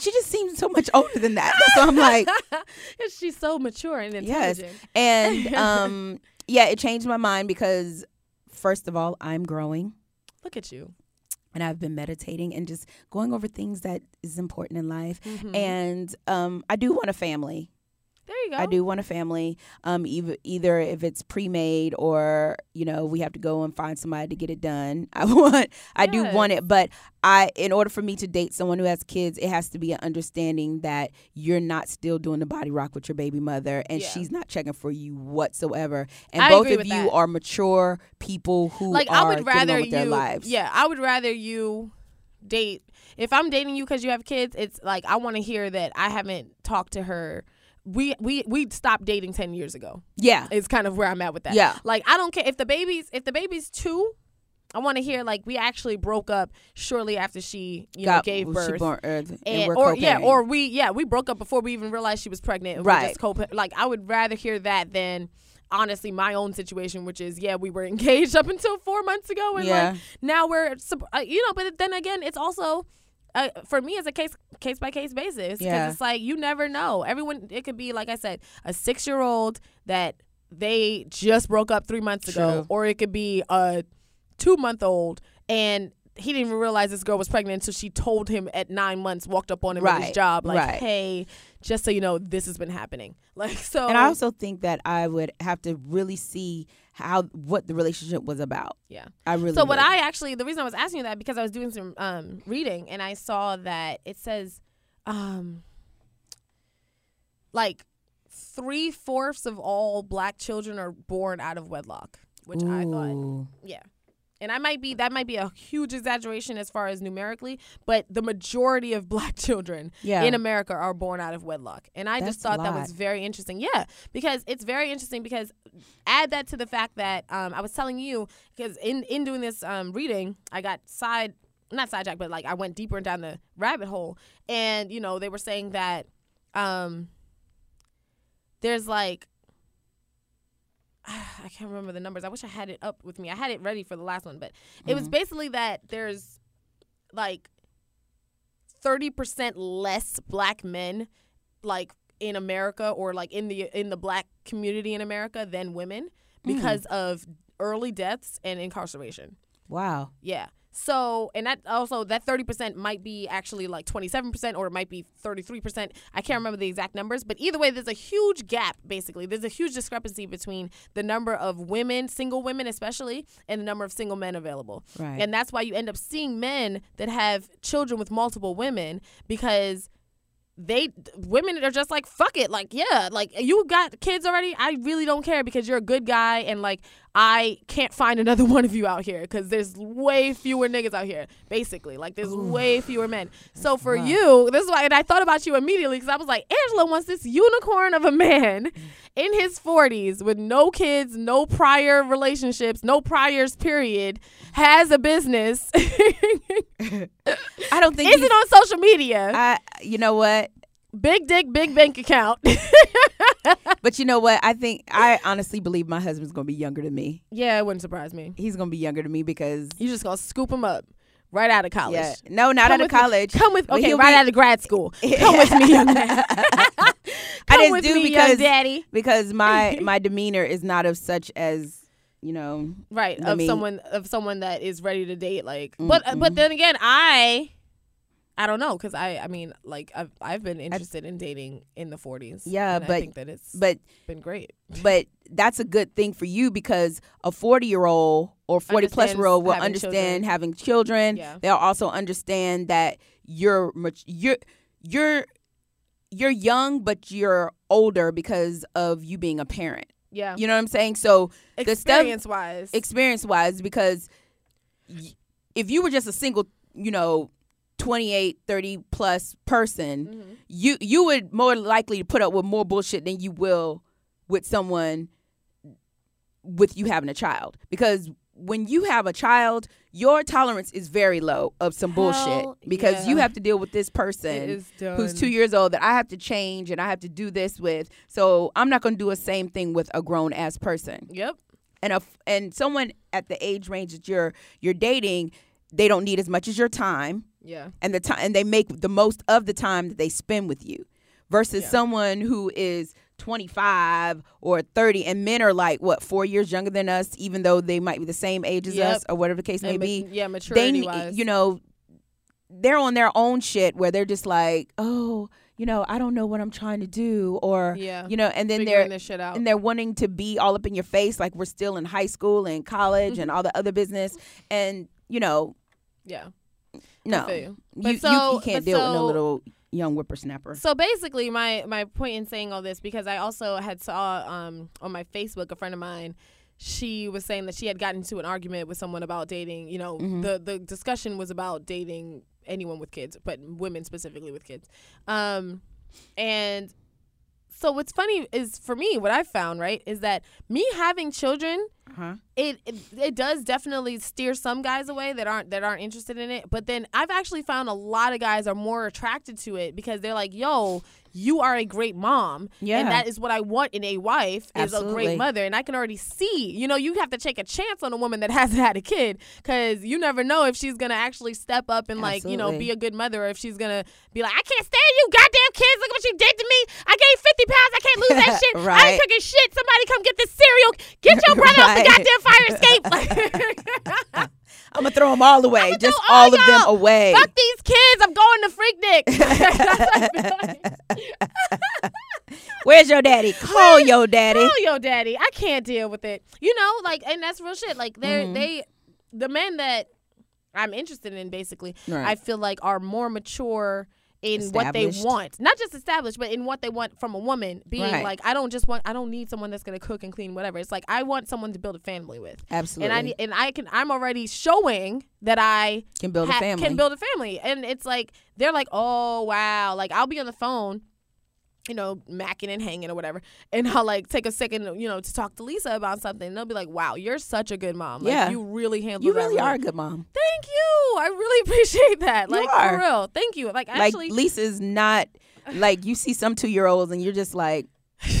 She just seems so much older than that. So I'm like, She's so mature and yes. intelligent. And um, yeah, it changed my mind because first of all, I'm growing. Look at you. And I've been meditating and just going over things that is important in life. Mhm. And um, I do want a family. There you go. I do want a family. Um, either either if it's pre-made or you know we have to go and find somebody to get it done. I want. I do want it, but I in order for me to date someone who has kids, it has to be an understanding that you're not still doing the body rock with your baby mother, and Yeah. she's not checking for you whatsoever. And I both of you that. are mature people who like are I would rather you their lives. Yeah, I would rather you date if I'm dating you because you have kids, it's like I want to hear that I haven't talked to her. We we we stopped dating ten years ago. yeah, It's kind of where I'm at with that. Yeah. Like I don't care if the baby's if the baby's two. I want to hear like we actually broke up shortly after she you know Got- gave she birth. born- uh, and, and, or yeah, or we yeah we broke up before we even realized she was pregnant. Right. just like I would rather hear that than honestly my own situation, which is yeah we were engaged up until four months ago, and Yeah. like now we're uh, you know. But then again, it's also. Uh, for me, it's a case case by case basis because Yeah. it's like you never know. Everyone, it could be like I said, a six year old that they just broke up three months ago, or it could be a two month old and he didn't even realize this girl was pregnant until she told him at nine months, walked up on him at his job, like, right. hey, just so you know, this has been happening. Like, so. And I also think that I would have to really see how what the relationship was about. yeah. I really. So what would. I actually the reason I was asking you that because I was doing some um reading and I saw that it says um like three fourths of all black children are born out of wedlock. Which I thought Yeah. And I might be that might be a huge exaggeration as far as numerically, but the majority of black children Yeah. in America are born out of wedlock. And I That's just thought that was very interesting. Yeah, because it's very interesting because add that to the fact that um, I was telling you because in in doing this um, reading, I got side not sidetracked, but like I went deeper down the rabbit hole, and you know they were saying that um, there's like I can't remember the numbers. I wish I had it up with me. I had it ready for the last one, but it was mm-hmm. basically that there's like 30% less black men like in America or like in the in the black community in America than women mm. because of early deaths and incarceration. Wow. Yeah. So, and that also that 30% might be actually like 27% or it might be 33%. I can't remember the exact numbers, but either way there's a huge gap basically. There's a huge discrepancy between the number of women, single women especially, and the number of single men available. Right. And that's why you end up seeing men that have children with multiple women because they women are just like fuck it like yeah like you got kids already i really don't care because you're a good guy and like i can't find another one of you out here because there's way fewer niggas out here basically like there's way fewer men so for rough. you this is why and i thought about you immediately because i was like angela wants this unicorn of a man in his 40s with no kids no prior relationships no priors period has a business I don't think. is it on social media I. You know what? Big dick big bank account But you know what? I think I honestly believe my husband's gonna be younger than me. Yeah, it wouldn't surprise me. He's gonna be younger than me because You just gonna scoop him up right out of college. yeah, no, not Come out of with me- college. Come with okay, right be- out of grad school. Come with me, young man. I Come just with do me, because daddy. because my my demeanor is not of such as you know. Right of mean- someone of someone that is ready to date. Like, but uh, but then again, I I don't know because I I mean like I've I've been interested in dating in the 40s. Yeah, and I but- think that it's But been great. but that's a good thing for you because a 40 year old or 40 plus year old will having understand children. having children. Yeah. They'll also understand that you're you're you're you're young but you're older because of you being a parent. Yeah, You know what I'm saying? So the stuff experience wise, experience wise because y- if you were just a single, you know, 28, 30 plus person, Mm-hmm. you you would more likely put up with more bullshit than you will with someone with you having a child because when you have a child your tolerance is very low of some bullshit Hell because you have to deal with this person who's two years old that I have to change and I have to do this with. So I'm not going to do the same thing with a grown ass person. Yep. And a and someone at the age range that you're you're dating, they don't need as much as your time Yeah. and the time and they make the most of the time that they spend with you versus Yeah. someone who is 25 or 30 and men are like what 4 years younger than us even though they might be the same age as Yep. us or whatever the case may And ma- be yeah, they maturity ne- wise. you know they're on their own shit where they're just like oh you know i don't know what i'm trying to do or Yeah. you know and then they're this shit out. and they're wanting to be all up in your face like we're still in high school and college and mm-hmm. all the other business and you know yeah. No you. you, But you- so- you can't but deal with no so- little young whippersnapper So basically, my my point in saying all this because I also had saw um on my Facebook a friend of mine. She was saying that she had gotten into an argument with someone about dating. You know, Mhm. the the discussion was about dating anyone with kids, but women specifically with kids. Um, and so what's funny is for me, what I found right is that me having children huh it, it it does definitely steer some guys away that aren't that aren't interested in it but then i've actually found a lot of guys are more attracted to it because they're like yo you are a great mom Yeah. and that is what i want in a wife is a great mother and i can already see you know you have to take a chance on a woman that hasn't had a kid because you never know if she's gonna actually step up and like you know be a good mother or if she's gonna be like i can't stand you goddamn kids look at what you did to me i gained 50 pounds i can't lose that shit i Right. ain't cooking shit somebody come get this cereal get your brother off the goddamn fire escape i'm gonna throw them all away just all all of them away fuck these kids i'm going to freaknik That's what I feel like. where's your daddy call your daddy Call your daddy. I can't deal with it. You know, like, and that's real shit. Like, they're Mhm. they, the men that I'm interested in, basically, Right. I feel like are more mature in what they want, not just established, but in what they want from a woman. Being Right. like, I don't just want, I don't need someone that's gonna cook and clean, whatever. It's like I want someone to build a family with, absolutely and I need, and I can, I'm already showing that I can build a family can build a family. And it's like they're like, oh wow, like I'll be on the phone, you know, macking and hanging or whatever, and I'll like take a second, you know, to talk to Lisa about something. And they'll be like, wow, you're such a good mom. Like, Yeah. you really handle. you really well." are a good mom Thank you. I really appreciate that. You Like are. for real. Thank you. Like actually, like Lisa's not like you see some two year olds and you're just like,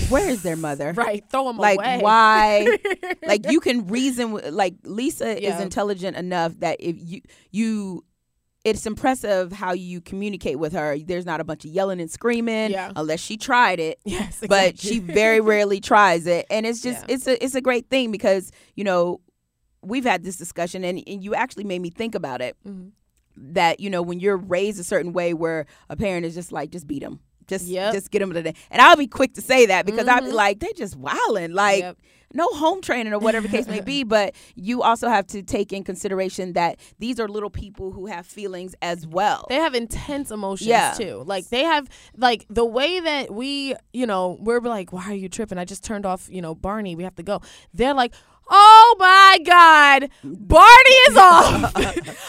where is their mother? right. Throw them Like away. why? like you can reason with like Lisa is intelligent enough that if you you it's impressive how you communicate with her. There's not a bunch of yelling and screaming Yeah. unless she tried it. yes, But she very rarely tries it. And it's just Yeah. it's a it's a great thing because, you know, we've had this discussion and, and you actually made me think about it Mhm. that you know when you're raised a certain way where a parent is just like just beat them just Yep. just get them to the and i'll be quick to say that because i'll be Mhm. like they're just wilding like Yep. No home training or whatever the case may be but you also have to take in consideration that these are little people who have feelings as well They have intense emotions Yeah. too. Like they have like the way that we, you know, we're like, why are you tripping? I just turned off, you know, Barney. We have to go. They're like, oh my god, Barney is off.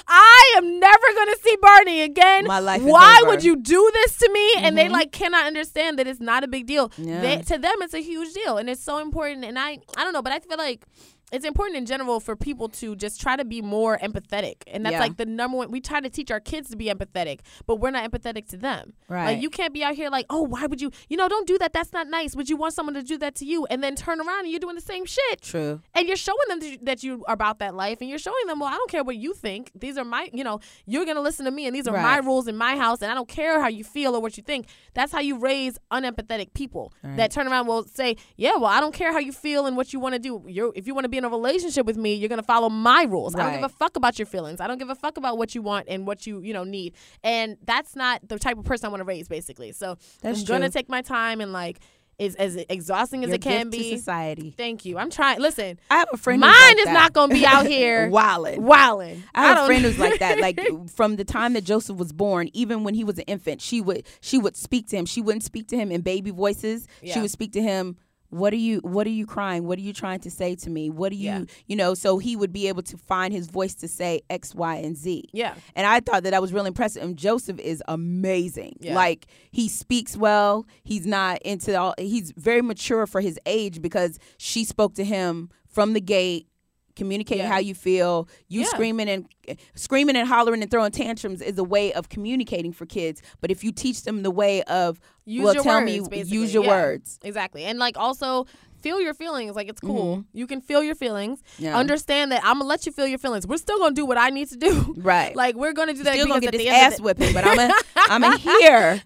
I am never gonna see Barney again. My life Why over. would you do this to me? And they Mhm. like cannot understand that it's not a big deal. Yeah. They, to them, it's a huge deal, and it's so important. And I, I don't know, but I feel like it's important in general for people to just try to be more empathetic. And that's Yeah. like the number one we try to teach our kids to be empathetic but we're not empathetic to them. Right. like you can't be out here like oh why would you you know don't do that. That's not nice. Would you want someone to do that to you? And then turn around and you're doing the same shit. True. And you're showing them that you are about that life and you're showing them well i don't care what you think. These are my you know you're gonna listen to me and these are my rules in my house and i don't care how you feel or what you think. That's how you raise unempathetic people Right. that turn around will say yeah well i don't care how you feel and what you want to do. You're, if you want to be be in a relationship with me, you're gonna follow my rules. I don't give a fuck about your feelings. I don't give a fuck about what you want and what you you know need. And that's not the type of person I want to raise, basically. So That's I'm gonna take my time and like is as exhausting as Your it can to be. society. Thank you. I'm trying. Listen, I have a friend. mine who's like is that. not gonna be out here wilding. wilding. I have a friend who's like that. Like from the time that Joseph was born, even when he was an infant, she would she would speak to him. She wouldn't speak to him in baby voices. She would speak to him. What are you What are you crying? What are you trying to say to me? What are you Yeah. You know. So he would be able to find his voice to say X, Y, and Z. yeah. And I thought that that was really impressive. And Joseph is amazing. Yeah. Like he speaks well. He's not into all. He's very mature for his age because she spoke to him from the gate, communicating Yeah. how you feel. You Yeah. screaming and screaming and hollering and throwing tantrums is a way of communicating for kids. But if you teach them the way of Use well, your tell words, me, basically. use your Yeah. words. Exactly. And like also feel your feelings. Like it's cool. You can feel your feelings. Mm-hmm. Yeah. Understand that I'm gonna let you feel your feelings. We're still gonna do what I need to do. Right. Like we're gonna do that Still gonna get this the ass whipping, but I'm gonna I'm hear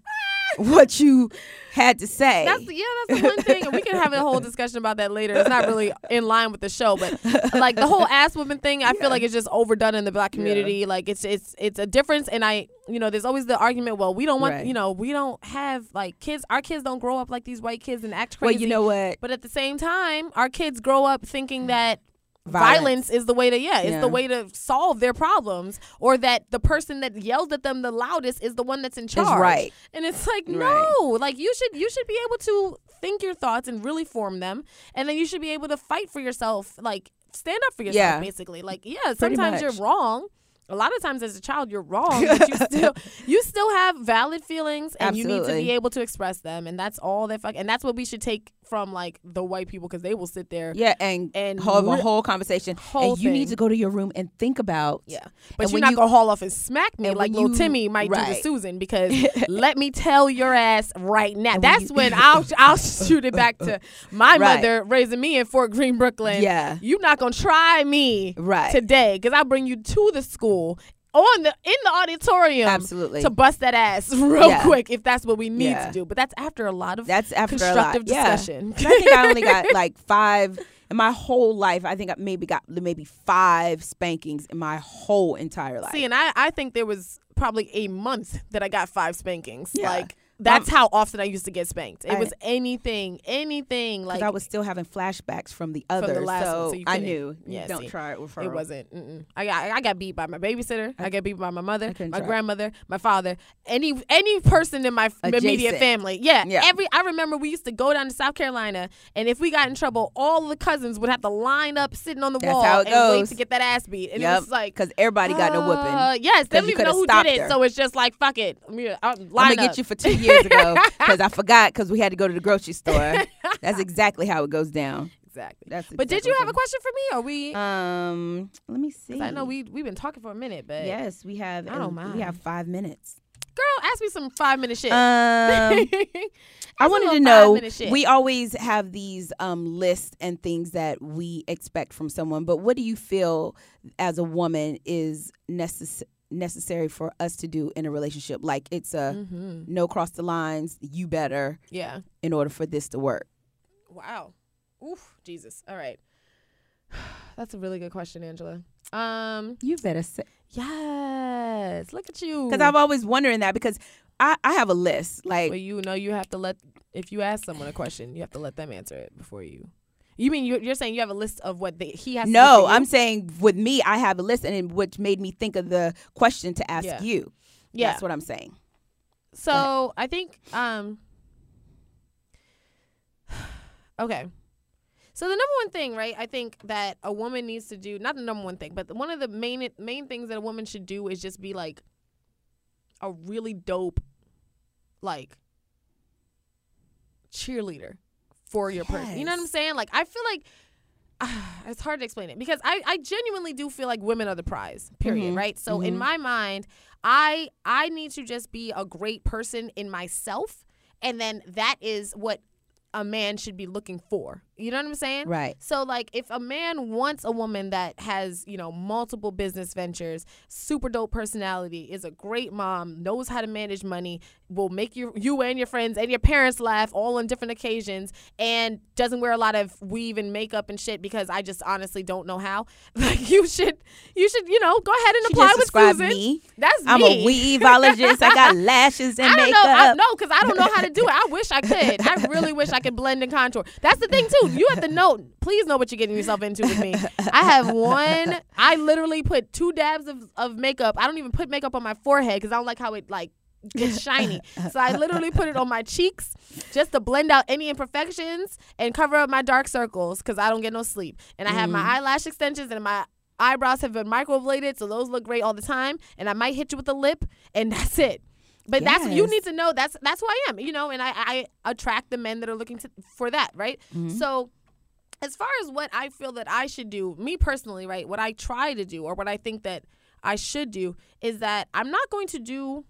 what you had to say. That's yeah, that's the one thing, and we can have a whole discussion about that later. It's not really in line with the show, but like the whole ass woman thing, I feel like it's just overdone in the black community. Like it's it's it's a difference, and I you know there's always the argument. Well, we don't want Right. you know we don't have like kids. Our kids don't grow up like these white kids and act crazy. well, you know what? But at the same time, our kids grow up thinking mm. that Violence. violence, is the way to yeah, it's Yeah. the way to solve their problems, or that the person that yelled at them the loudest is the one that's in charge. right. And it's like Right. no, like you should you should be able to think your thoughts and really form them, and then you should be able to fight for yourself, like stand up for yourself, Yeah. basically. Like yeah, sometimes you're wrong. A lot of times as a child you're wrong, but you still you still have valid feelings and you need to be able to express them and that's all that fuck and that's what we should take from like the white people because they will sit there Yeah, and And have a whole conversation. whole and you thing. need to go to your room and think about. Yeah, but And you're when not you- gonna haul off and smack me and like when little you- Timmy might do to. Susan because let me tell your ass right now. And when That's you- when I'll I'll shoot it back to my Right. mother raising me in Fort Greene, Brooklyn. Yeah. you're not gonna try me Right. today because I'll bring you to the school on the in the auditorium Absolutely. to bust that ass real Yeah. quick if that's what we need Yeah. to do. But that's after a lot of That's after a lot. constructive Yeah. I think I only got like five in my whole life. I think I maybe got maybe five spankings in my whole entire life. See, and I, I think there was probably a month that I got five spankings. Yeah. Like that's how often I used to get spanked. It I- was anything, anything like I was still having flashbacks from the from other, the last so, one. So I knew. Yeah, don't see, try it with her. It wasn't. Mm-mm. I got I got beat by my babysitter. I, got beat by my mother, my try grandmother, my father, any any person in my f- immediate family. Yeah, Yeah. every. I remember we used to go down to South Carolina, and if we got in trouble, all the cousins would have to line up, sitting on the That's wall, it and wait to get that ass beat. And it was like. Because everybody got no whooping. Uh, yes, they don't even know who did it, her. so it's just like fuck it. I I'll I'm gonna up. get you for two years ago because I forgot because we had to go to the grocery store. That's exactly how it goes down. exactly. That's But did you have a question for me? Or we? Um, let me see. I know we we've been talking for a minute, but Yes, we have. I don't mind. We have five minutes. girl, ask me some five minute shit. Um, I wanted to know. We always have these um, lists and things that we expect from someone, but what do you feel as a woman is necess- necessary for us to do in a relationship? Like it's a Mhm. no cross the lines. You better Yeah. in order for this to work. Wow. Oof. Jesus. All right. That's a really good question, Angela. Um. You better say Yes. Look at you. because I'm always wondering that because I I have a list like Well, you know, you have to let if you ask someone a question, you have to let them answer it before you. You mean you're, you're saying you have a list of what they, he has? No? I'm saying with me, I have a list, and it- which made me think of the question to ask Yeah. you. Yeah. That's what I'm saying. So I think um okay. So the number one thing, right? I think that a woman needs to do not the number one thing, but one of the main main things that a woman should do is just be like a really dope like cheerleader for your person. You know what I'm saying? Like I feel like it's hard to explain it because I, I genuinely do feel like women are the prize period Mhm. right so in Mhm. my mind i i need to just be a great person in myself and then that is what a man should be looking for. You know what I'm saying? Right. So like if a man wants a woman that has, you know, multiple business ventures, super dope personality, is a great mom, knows how to manage money, will make you you and your friends and your parents laugh all on different occasions and doesn't wear a lot of weave and makeup and shit because I just honestly don't know how. Like you should you should, you know, go ahead and She apply with Susan. me. That's I'm me. a weaveologist. I got lashes and I don't makeup. know. I, no, because I don't know how to do it. I wish I could. I really wish I could blend and contour. That's the thing too. You have to know. Please know what you're getting yourself into with me. I have one. I literally put two dabs of, of makeup. I don't even put makeup on my forehead because I don't like how it like gets shiny. So I literally put it on my cheeks just to blend out any imperfections and cover up my dark circles because I don't get no sleep. And I have my mm. eyelash extensions and my eyebrows have been microbladed, so those look great all the time. And I might hit you with a lip, and that's it. But that's you need to know that's that's who I am, you know, and I, I attract the men that are looking to, for that, right? So as far as what I feel that I should do, me personally, right, what I try to do or what I think that I should do is that I'm not going to do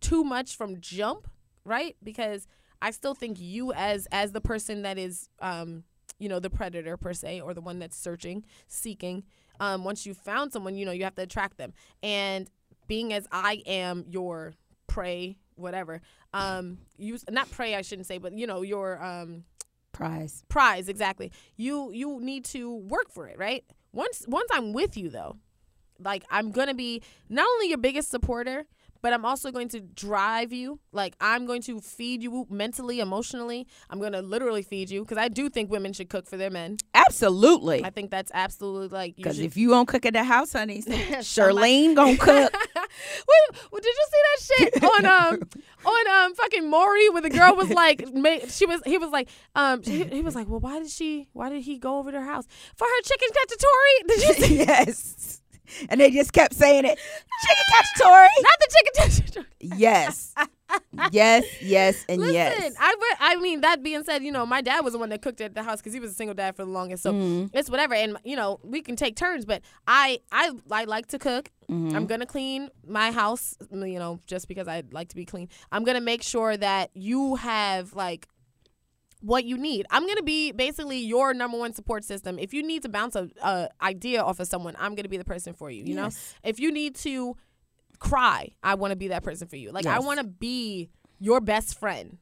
too much from jump, right? Because I still think you as as the person that is um you know the predator per se or the one that's searching, seeking, um once you've found someone, you know, you have to attract them. And being as I am your prey, whatever. Um you not pray, I shouldn't say, but you know, your um Prize. prize exactly you you need to work for it right once once i'm with you though like i'm gonna be not only your biggest supporter but i'm also going to drive you like i'm going to feed you mentally emotionally i'm going to literally feed you because i do think women should cook for their men Absolutely. i think that's absolutely like Because if you don't cook at the house, honey, Charlene gonna cook. Wait, well, did you see that shit on um on um fucking Maury where the girl was like she was he was like um he, he was like well why did she why did he go over to her house for her chicken cacciatore did you see yes. And they just kept saying it. Chicken cacciatore. not the chicken cacciatore Yes. Yes, yes, and listen yes. I re- I mean that being said you know my dad was the one that cooked at the house because he was a single dad for the longest so Mm-hmm. it's whatever and you know we can take turns but I I I like to cook Mm-hmm. I'm gonna clean my house, you know, just because I like to be clean. I'm gonna make sure that you have like what you need. I'm gonna be basically your number one support system. If you need to bounce a, a idea off of someone, I'm gonna be the person for you. You know, if you need to cry, I want to be that person for you. Like I want to be your best friend.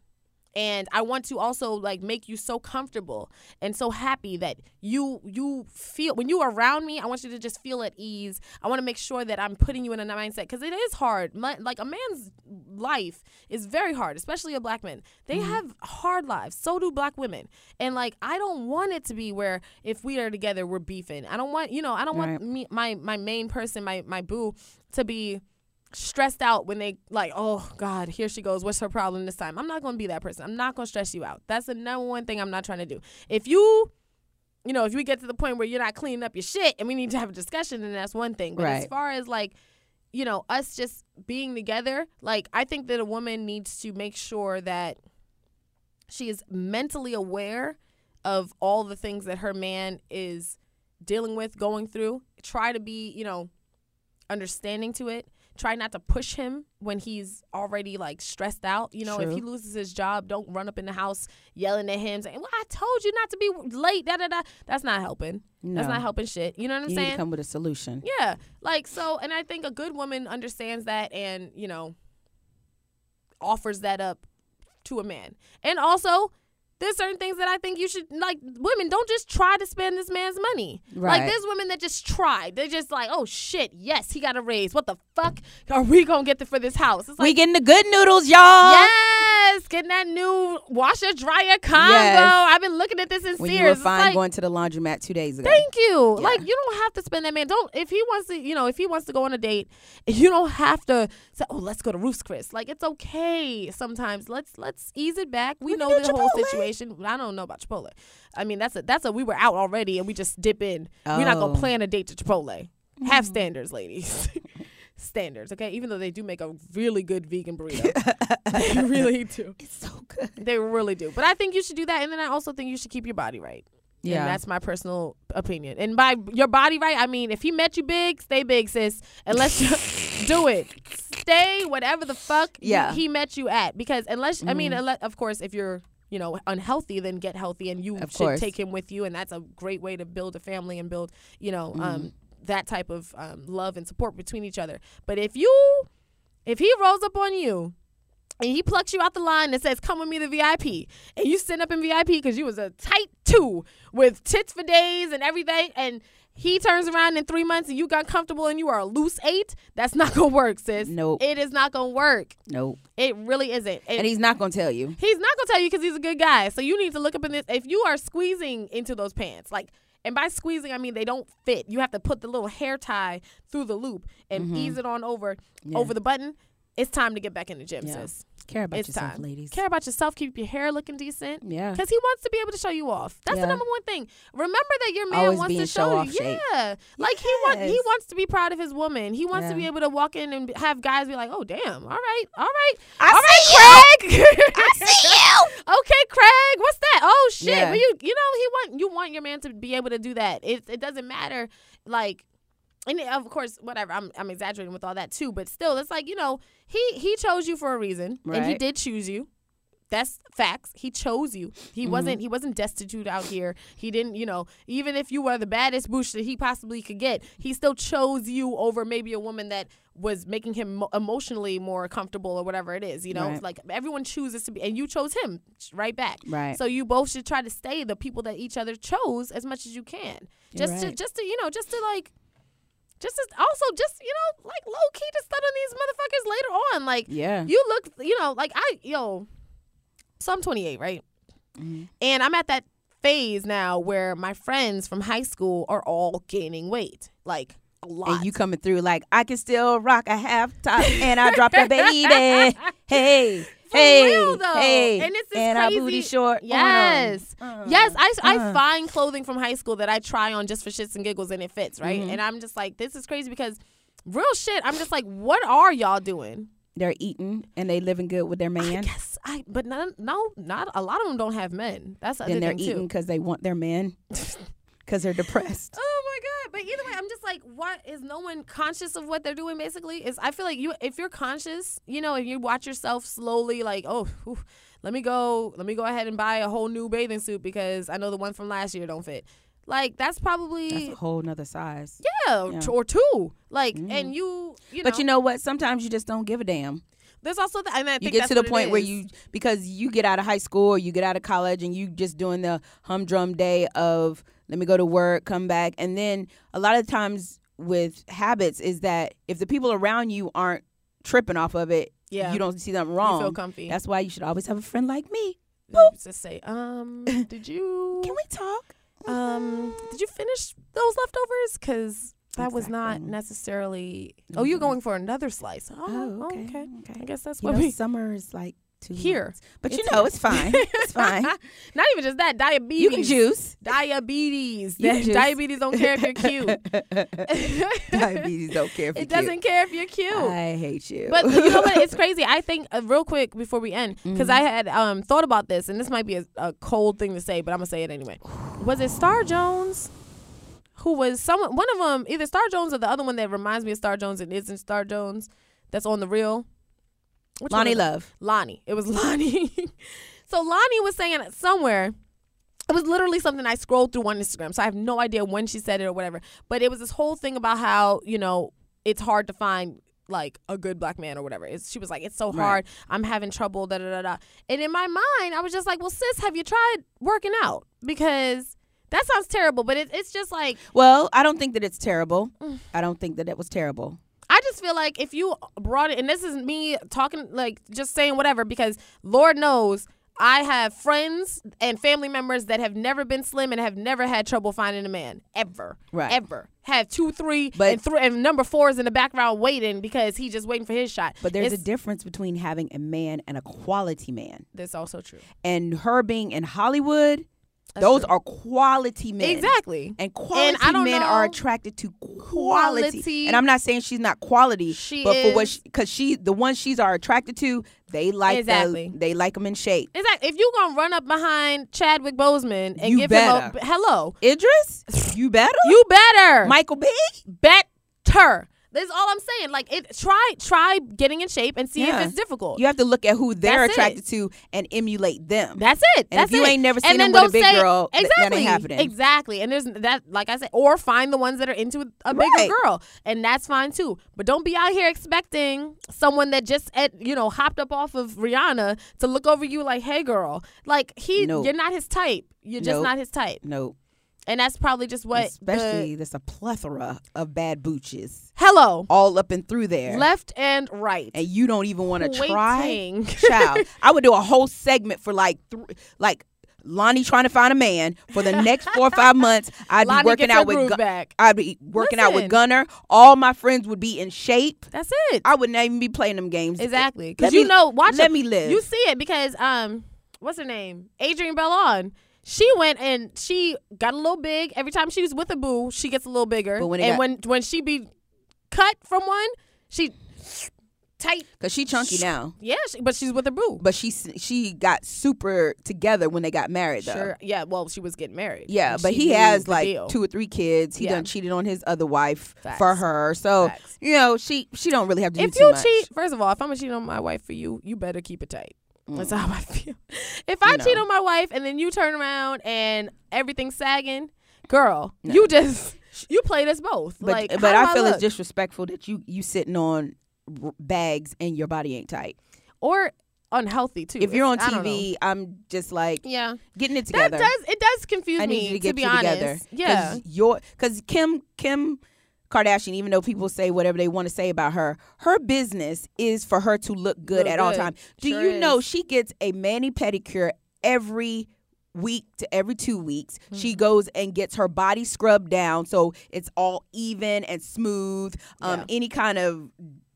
And I want to also like make you so comfortable and so happy that you you feel when you are around me. I want you to just feel at ease. I want to make sure that I'm putting you in a mindset because it is hard. My, like a man's life is very hard, especially a black man. They mm-hmm. have hard lives. So do black women. And like I don't want it to be where if we are together we're beefing. I don't want you know I don't Right. want me my my main person my my boo to be stressed out when they like, oh God, here she goes. What's her problem this time? I'm not gonna be that person. I'm not gonna stress you out. That's the number one thing I'm not trying to do. If you you know, if we get to the point where you're not cleaning up your shit and we need to have a discussion, then that's one thing. But as far as like, you know, us just being together, like I think that a woman needs to make sure that she is mentally aware of all the things that her man is dealing with, going through. Try to be, you know, understanding to it. Try not to push him when he's already like stressed out. You know, if he loses his job, don't run up in the house yelling at him saying, "Well, I told you not to be late." Da da da. That's not helping. That's not helping shit. You know what I'm You need saying? to come with a solution. Yeah. Like so and I think a good woman understands that and, you know, offers that up to a man. And also there's certain things that I think you should like women don't just try to spend this man's money. Like Right. there's women that just try. They're just like, "Oh shit, yes, he got a raise. What the fuck are we going to get for this house?" It's like we getting the good noodles, y'all. Yes, getting that new washer dryer combo. Yes. I've been looking at this in When Sears. you were fine like, going to the laundromat two days ago. Thank you. Yeah. Like you don't have to spend that man. Don't if he wants to, you know, if he wants to go on a date, you don't have to say, "Oh, let's go to Ruth's Chris." Like it's okay sometimes. Let's let's ease it back. We We know the whole Chipotle. situation. I don't know about Chipotle. I mean, that's a that's a we were out already and we just dip in. We're not Oh. gonna plan a date to Chipotle. Have mm. standards, ladies. standards, okay? Even though they do make a really good vegan burrito, they really do. It's so good. They really do. But I think you should do that, and then I also think you should keep your body right. Yeah. And that's my personal opinion. And by your body right, I mean if he met you big, stay big, sis. And let's just do it. Stay whatever the fuck Yeah. he, met you at. Because unless I mean, Mhm. unless, of course, if you're you know unhealthy, then get healthy, and you Of should course. take him with you, and that's a great way to build a family and build you know um, that type of um, love and support between each other. But if you if he rolls up on you and he plucks you out the line and says, "Come with me to VIP," and you stand up in VIP because you was a tight two with tits for days and everything, and he turns around in three months and you got comfortable and you are a loose eight, that's not gonna work, sis. Nope. it is not gonna work. Nope. It really isn't. And And he's not gonna tell you. He's not gonna tell you because he's a good guy. So you need to look up in this. If you are squeezing into those pants, like, and by squeezing I mean they don't fit. You have to put the little hair tie through the loop and mm-hmm. ease it on over Yeah. over the button. It's time to get back in the gym, Yeah. sis. Care about It's yourself, time. ladies. Care about yourself. Keep your hair looking decent. Yeah. Because he wants to be able to show you off. That's Yeah. the number one thing. Remember that your man Always wants to show show-off you. shape. Yeah. Like he want he wants to be proud of his woman. He wants to be able to walk in and have guys be like, oh damn, all right, all right. I all see right, Craig. I see you. okay, Craig, what's that? Oh shit. Yeah. Well, you you know he want you want your man to be able to do that. It it doesn't matter like and of course whatever I'm I'm exaggerating with all that too, but still it's like, you know, he he chose you for a reason and he did choose you. That's facts. He chose you. He mm-hmm. wasn't he wasn't destitute out here. He didn't, you know, even if you were the baddest boosh that he possibly could get, he still chose you over maybe a woman that was making him mo- emotionally more comfortable or whatever it is, you know? Right. Like everyone chooses to be and you chose him right back. Right. So you both should try to stay the people that each other chose as much as you can. Just to just to, you know, just to like just to also just, you know, like low key to stun on these motherfuckers later on. Like Yeah. you look, you know, like I, yo, so I'm 28, right? Mhm. And I'm at that phase now where my friends from high school are all gaining weight, like a lot. And you coming through like I can still rock a half top and I dropped a baby. Hey, For hey, real, though. hey, And it's this and crazy- booty short. Yes. Uh, Yes, I, I uh. find clothing from high school that I try on just for shits and giggles and it fits, right? Mhm. And I'm just like, this is crazy because real shit, I'm just like, what are y'all doing? They're eating and they living good with their man. Yes, I, but none, no, not a lot of them don't have men. That's the other And they're eating because they want their man. Because they're depressed. Oh my god! But either way, I'm just like, what is no one conscious of what they're doing? Basically, is I feel like you, if you're conscious, you know, if you watch yourself slowly, like, oh, whew, let me go, let me go ahead and buy a whole new bathing suit because I know the one from last year don't fit. Like that's probably That's a whole nother size. yeah, Yeah. or two. Like, Mhm. and you, you know, But you know what? Sometimes you just don't give a damn. there's also that, and I You get to the point where you because you get out of high school or you get out of college and you just doing the humdrum day of let me go to work, come back, and then a lot of times with habits is that if the people around you aren't tripping off of it, yeah, you don't see them wrong. you feel comfy. That's why you should always have a friend like me. Just say, um, did you? Can we talk? Um, did you finish those leftovers? Because that was not Exactly. necessarily. Oh, you're Mhm. going for another slice. Oh, Oh, okay. okay. I guess that's You what know, we summer is like two Here. months. but you know here. it's fine. It's fine. not even just that. Diabetes. you can juice. Diabetes. Juice. Diabetes don't care if you're cute. Diabetes don't care if it you're doesn't care if you're cute. cute. I hate you. But you know what? It's crazy. I think uh, real quick before we end, because Mhm. I had um, thought about this, and this might be a, a cold thing to say, but I'm gonna say it anyway. Was it Star Jones? Who was someone? One of them, either Star Jones or the other one that reminds me of Star Jones and isn't Star Jones. That's on the real. Which Loni? Love. Loni. It was Loni. so Loni was saying it somewhere. It was literally something I scrolled through on Instagram. So I have no idea when she said it or whatever. But it was this whole thing about how, you know, it's hard to find like a good black man or whatever. It's, she was like, it's so Right. hard. I'm having trouble, da da da da. And in my mind, I was just like, well, sis, have you tried working out? Because that sounds terrible, but it, it's just like, Well, I don't think that it's terrible. Mm. I don't think that it was terrible. I just feel like if you brought it, and this is me talking, like just saying whatever, because Lord knows I have friends and family members that have never been slim and have never had trouble finding a man ever, Right. ever. Have two, three, But- and three, and number four is in the background waiting because he's just waiting for his shot. But there's It's- a difference between having a man and a quality man. That's also true. And her being in Hollywood, That's those true. are quality men. exactly. And quality don't men know- are attracted to quality. Quality. And I'm not saying she's not quality, She but for what is. because she, the ones she's are attracted to, they like Exactly. the, they like them in shape. Exactly. If you gonna run up behind Chadwick Boseman and You give him a hello, Idris, you better. you better. Michael B. better. That's all I'm saying. Like it try try getting in shape and see Yeah. if it's difficult. You have to look at who they're That's it. attracted to and emulate them. That's it. And if you it. ain't never seen them with a big say, girl, th- that ain't exactly, happening. Exactly. And there's that, like I said, or find the ones that are into a bigger Right. girl, and that's fine too. But don't be out here expecting someone that just, at, you know, hopped up off of Rihanna to look over you like, "Hey, girl," like he, Nope. you're not his type. You're just Nope. not his type, no, and that's probably just what. the- especially there's a plethora of bad booches hello, all up and through there, left and right. and you don't even want to try. Child, I would do a whole segment for like, th- like. Loni trying to find a man for the next four or five months. I'd Lonnie be working out with groove Gun- back. I'd be working out with Gunner. All my friends would be in shape. That's it. I wouldn't even be playing them games. Exactly. Because me- you know, watch let it. me live. You see it because um, what's her name? Adrienne Bailon. She went and she got a little big. Every time she was with a boo, she gets a little bigger. But when it and got- when when she be cut from one, she tight. Cause she chunky now, Yeah, she, but she's with a boo. but she she got super together when they got married though. Sure. Yeah. Well, she was getting married. Yeah, but he has like deal. two or three kids. He Yeah. done cheated on his other wife Facts. for her. So Facts. you know she she don't really have to do If you much. cheat, first of all, if I'm gonna cheat on my wife for you, you better keep it tight. That's mm. how I feel. If I No. cheat on my wife and then you turn around and everything's sagging, girl, No. you just you played us both. but like, but I feel it's disrespectful that you you sitting on r- bags and your body ain't tight. or unhealthy too. If you're on It's- I don't know. TV, I'm just like yeah, getting it together. that does it does confuse me to get be honest. together. Yeah, your because Kim Kim Kardashian, even though people say whatever they want to say about her, her business is for her to look good Look at all times. Do Sure you know she gets a mani pedicure every week to every two weeks Hmm. she goes and gets her body scrubbed down so it's all even and smooth um Yeah. any kind of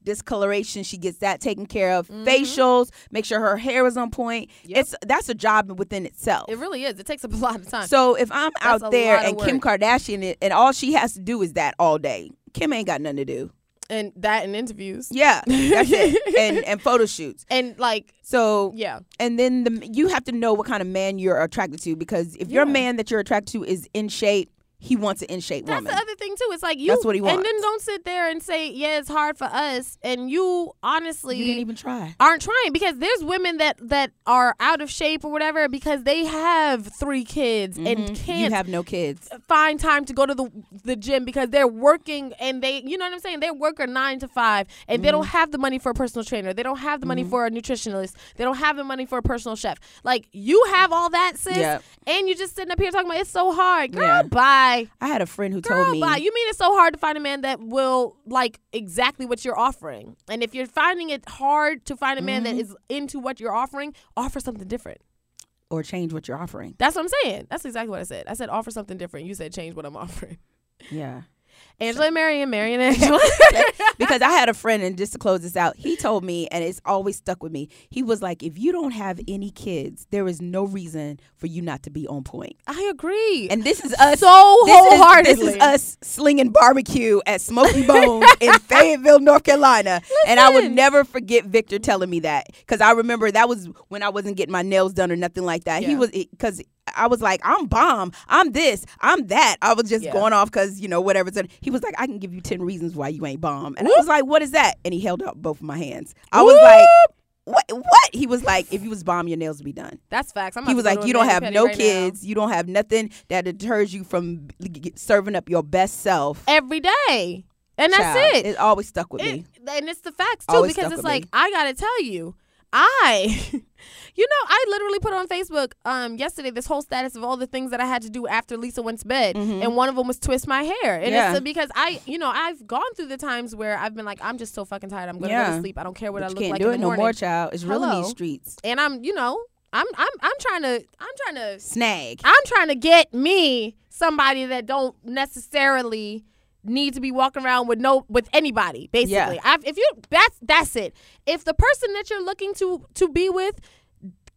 discoloration she gets that taken care of Mhm. facials make sure her hair is on point Yep. it's that's a job within itself it really is. It takes up a lot of time. so if I'm That's out there and Kim. Kardashian and all she has to do is that all day, Kim ain't got nothing to do. and that in interviews. Yeah, that's it. And and photo shoots. And like, So yeah, and then the you have to know what kind of man you're attracted to because if your man that you're attracted to is in shape, he wants an in shape woman. That's the other thing too. It's like you That's what he wants. And then don't sit there and say, "Yeah, it's hard for us," and you honestly you didn't even try. aren't trying because there's women that that are out of shape or whatever because they have three kids and Mhm. can't you have no kids. find time to go to the the gym because they're working and they you know what I'm saying they work a nine to five and they Mm-hmm. don't have the money for a personal trainer they don't have the money for a nutritionalist they don't have the money for a personal chef like you have all that sis Yeah. and you just sitting up here talking about it's so hard girl Yeah. bye I had a friend who Girl, told me bye. You mean it's so hard to find a man that will like exactly what you're offering? And if you're finding it hard to find a man Mm-hmm. that is into what you're offering, offer something different. or change what you're offering. That's what I'm saying. That's exactly what I said. I said offer something different. You said change what I'm offering. Yeah. Angela and Marion, Marion and Angela. because I had a friend, and just to close this out, he told me, and it's always stuck with me. He was like, "If you don't have any kids, there is no reason for you not to be on point." I agree. And this is us so this is- wholeheartedly. This is us slinging barbecue at Smokey Bones in Fayetteville, North Carolina. And I would never forget Victor telling me that because I remember that was when I wasn't getting my nails done or nothing like that. He was because. I was like, I'm bomb. I'm this. I'm that. I was just Yeah. going off because you know whatever. He was like, I can give you ten reasons why you ain't bomb, and I was like, What is that? And he held up both of my hands. I was like, What? What? He was like, If you was bomb, your nails would be done That's facts. I'm he was like, you don't have no right now. kids. You don't have nothing that deters you from serving up your best self. every day, and that's Child, it. It always stuck with It- me. and it's the facts too Always because it's like me. I gotta tell you, I, you know, I literally put on Facebook um yesterday this whole status of all the things that I had to do after Lisa went to bed, and one of them was twist my hair, and Mm-hmm. Yeah. it's because I, you know, I've gone through the times where I've been like, I'm just so fucking tired, I'm gonna go to sleep, I don't care what But I you look can't like do in it no morning, more, child. It's real in these streets. and I'm, you know, I'm, I'm, I'm trying to, I'm trying to Snag. I'm trying to get me somebody that don't necessarily need to be walking around with no with anybody basically. Yeah. I've, if you that's that's it. If the person that you're looking to to be with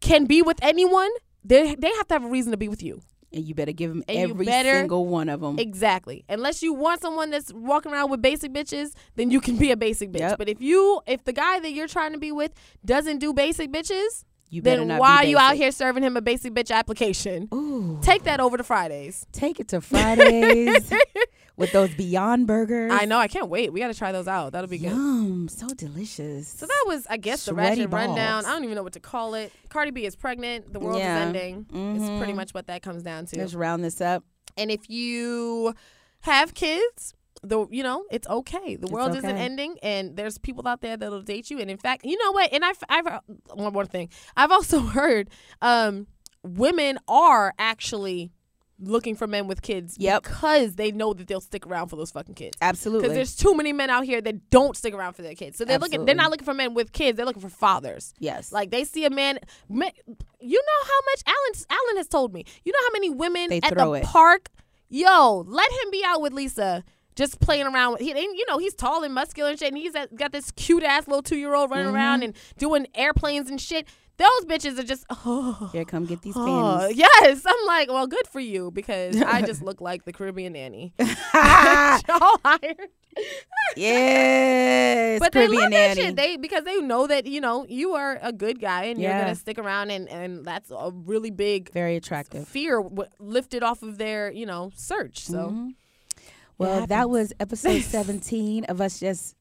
can be with anyone they they have to have a reason to be with you. And you better give them And every better- single one of them. exactly. Unless you want someone that's walking around with basic bitches then you can be a basic bitch. Yep. but if you if the guy that you're trying to be with doesn't do basic bitches You then not why are you out here serving him a basic bitch application? Ooh, take that over to fridays. Take it to Fridays. with those Beyond Burgers. I know. I can't wait. We got to try those out. That'll be good. Yum, so delicious. So that was, I guess, the Sweaty ratchet rundown. I don't even know what to call it. Cardi B is pregnant. The world Yeah. is ending. It's pretty Mhm. much what that comes down to. Let's round this up. And if you have kids, the you know it's okay. The world isn't okay. ending, and there's people out there that'll date you. And in fact, you know what? And I've I've uh, one more thing. I've also heard um, women are actually looking for men with kids Yep. because they know that they'll stick around for those fucking kids. Absolutely. Because there's too many men out here that don't stick around for their kids. So they're looking. They're not looking for men with kids. They're looking for fathers. yes. Like they see a man, ma- you know how much Alan Alan has told me. You know how many women They at throw the it. park. Yo, let him be out with Lisa, just playing around. With, he, and, you know, he's tall and muscular and shit, and he's got this cute ass little two year old running Mm-hmm. around and doing airplanes and shit. Those bitches are just oh. Here, come get these oh, panties. yes, I'm like, well, good for you because I just look like the Caribbean nanny. Y'all hired. yes. but Caribbean they love nanny. that shit. They because they know that you know you are a good guy and you're gonna stick around and and that's a really big Very attractive. fear w- lifted off of their you know search. So Mhm. Well, that was episode 17 of us just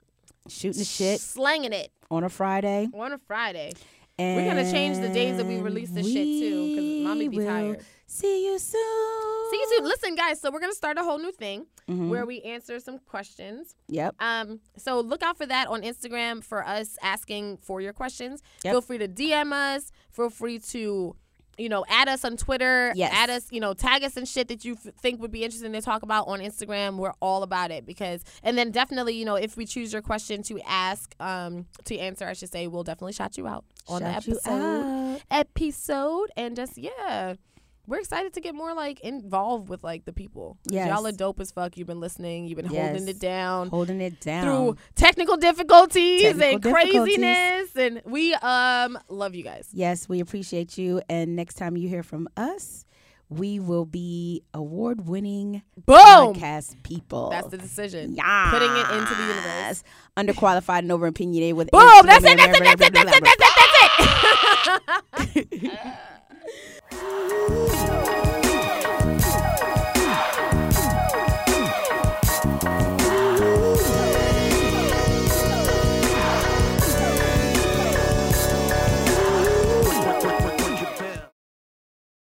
shooting the shit slanging it on a Friday. on a Friday. And We're gonna change the days that we release this shit too because mommy be tired. See you soon. See you soon. Listen, guys. So we're gonna start a whole new thing Mhm. where we answer some questions. Yep. Um, so look out for that on Instagram for us asking for your questions. Yep. Feel free to DM us. Feel free to, you know, add us on Twitter. Yes. Add us, you know, tag us and shit that you f- think would be interesting to talk about on Instagram. We're all about it because, and then definitely, you know, if we choose your question to ask, um, to answer, I should say, we'll definitely shout you out on Shout the you episode. out. Episode and just yeah. We're excited to get more like involved with like the people. Yes. Y'all are dope as fuck. You've been listening. You've been holding it down Holding it down. through technical difficulties Technical and difficulties. craziness and we um love you guys Yes, we appreciate you. And next time you hear from us, we will be award winning podcast people. that's the decision yeah. putting it into the universe Underqualified and over opinionated with boom that's it that's it that's it that's it that's it that's it Ooh.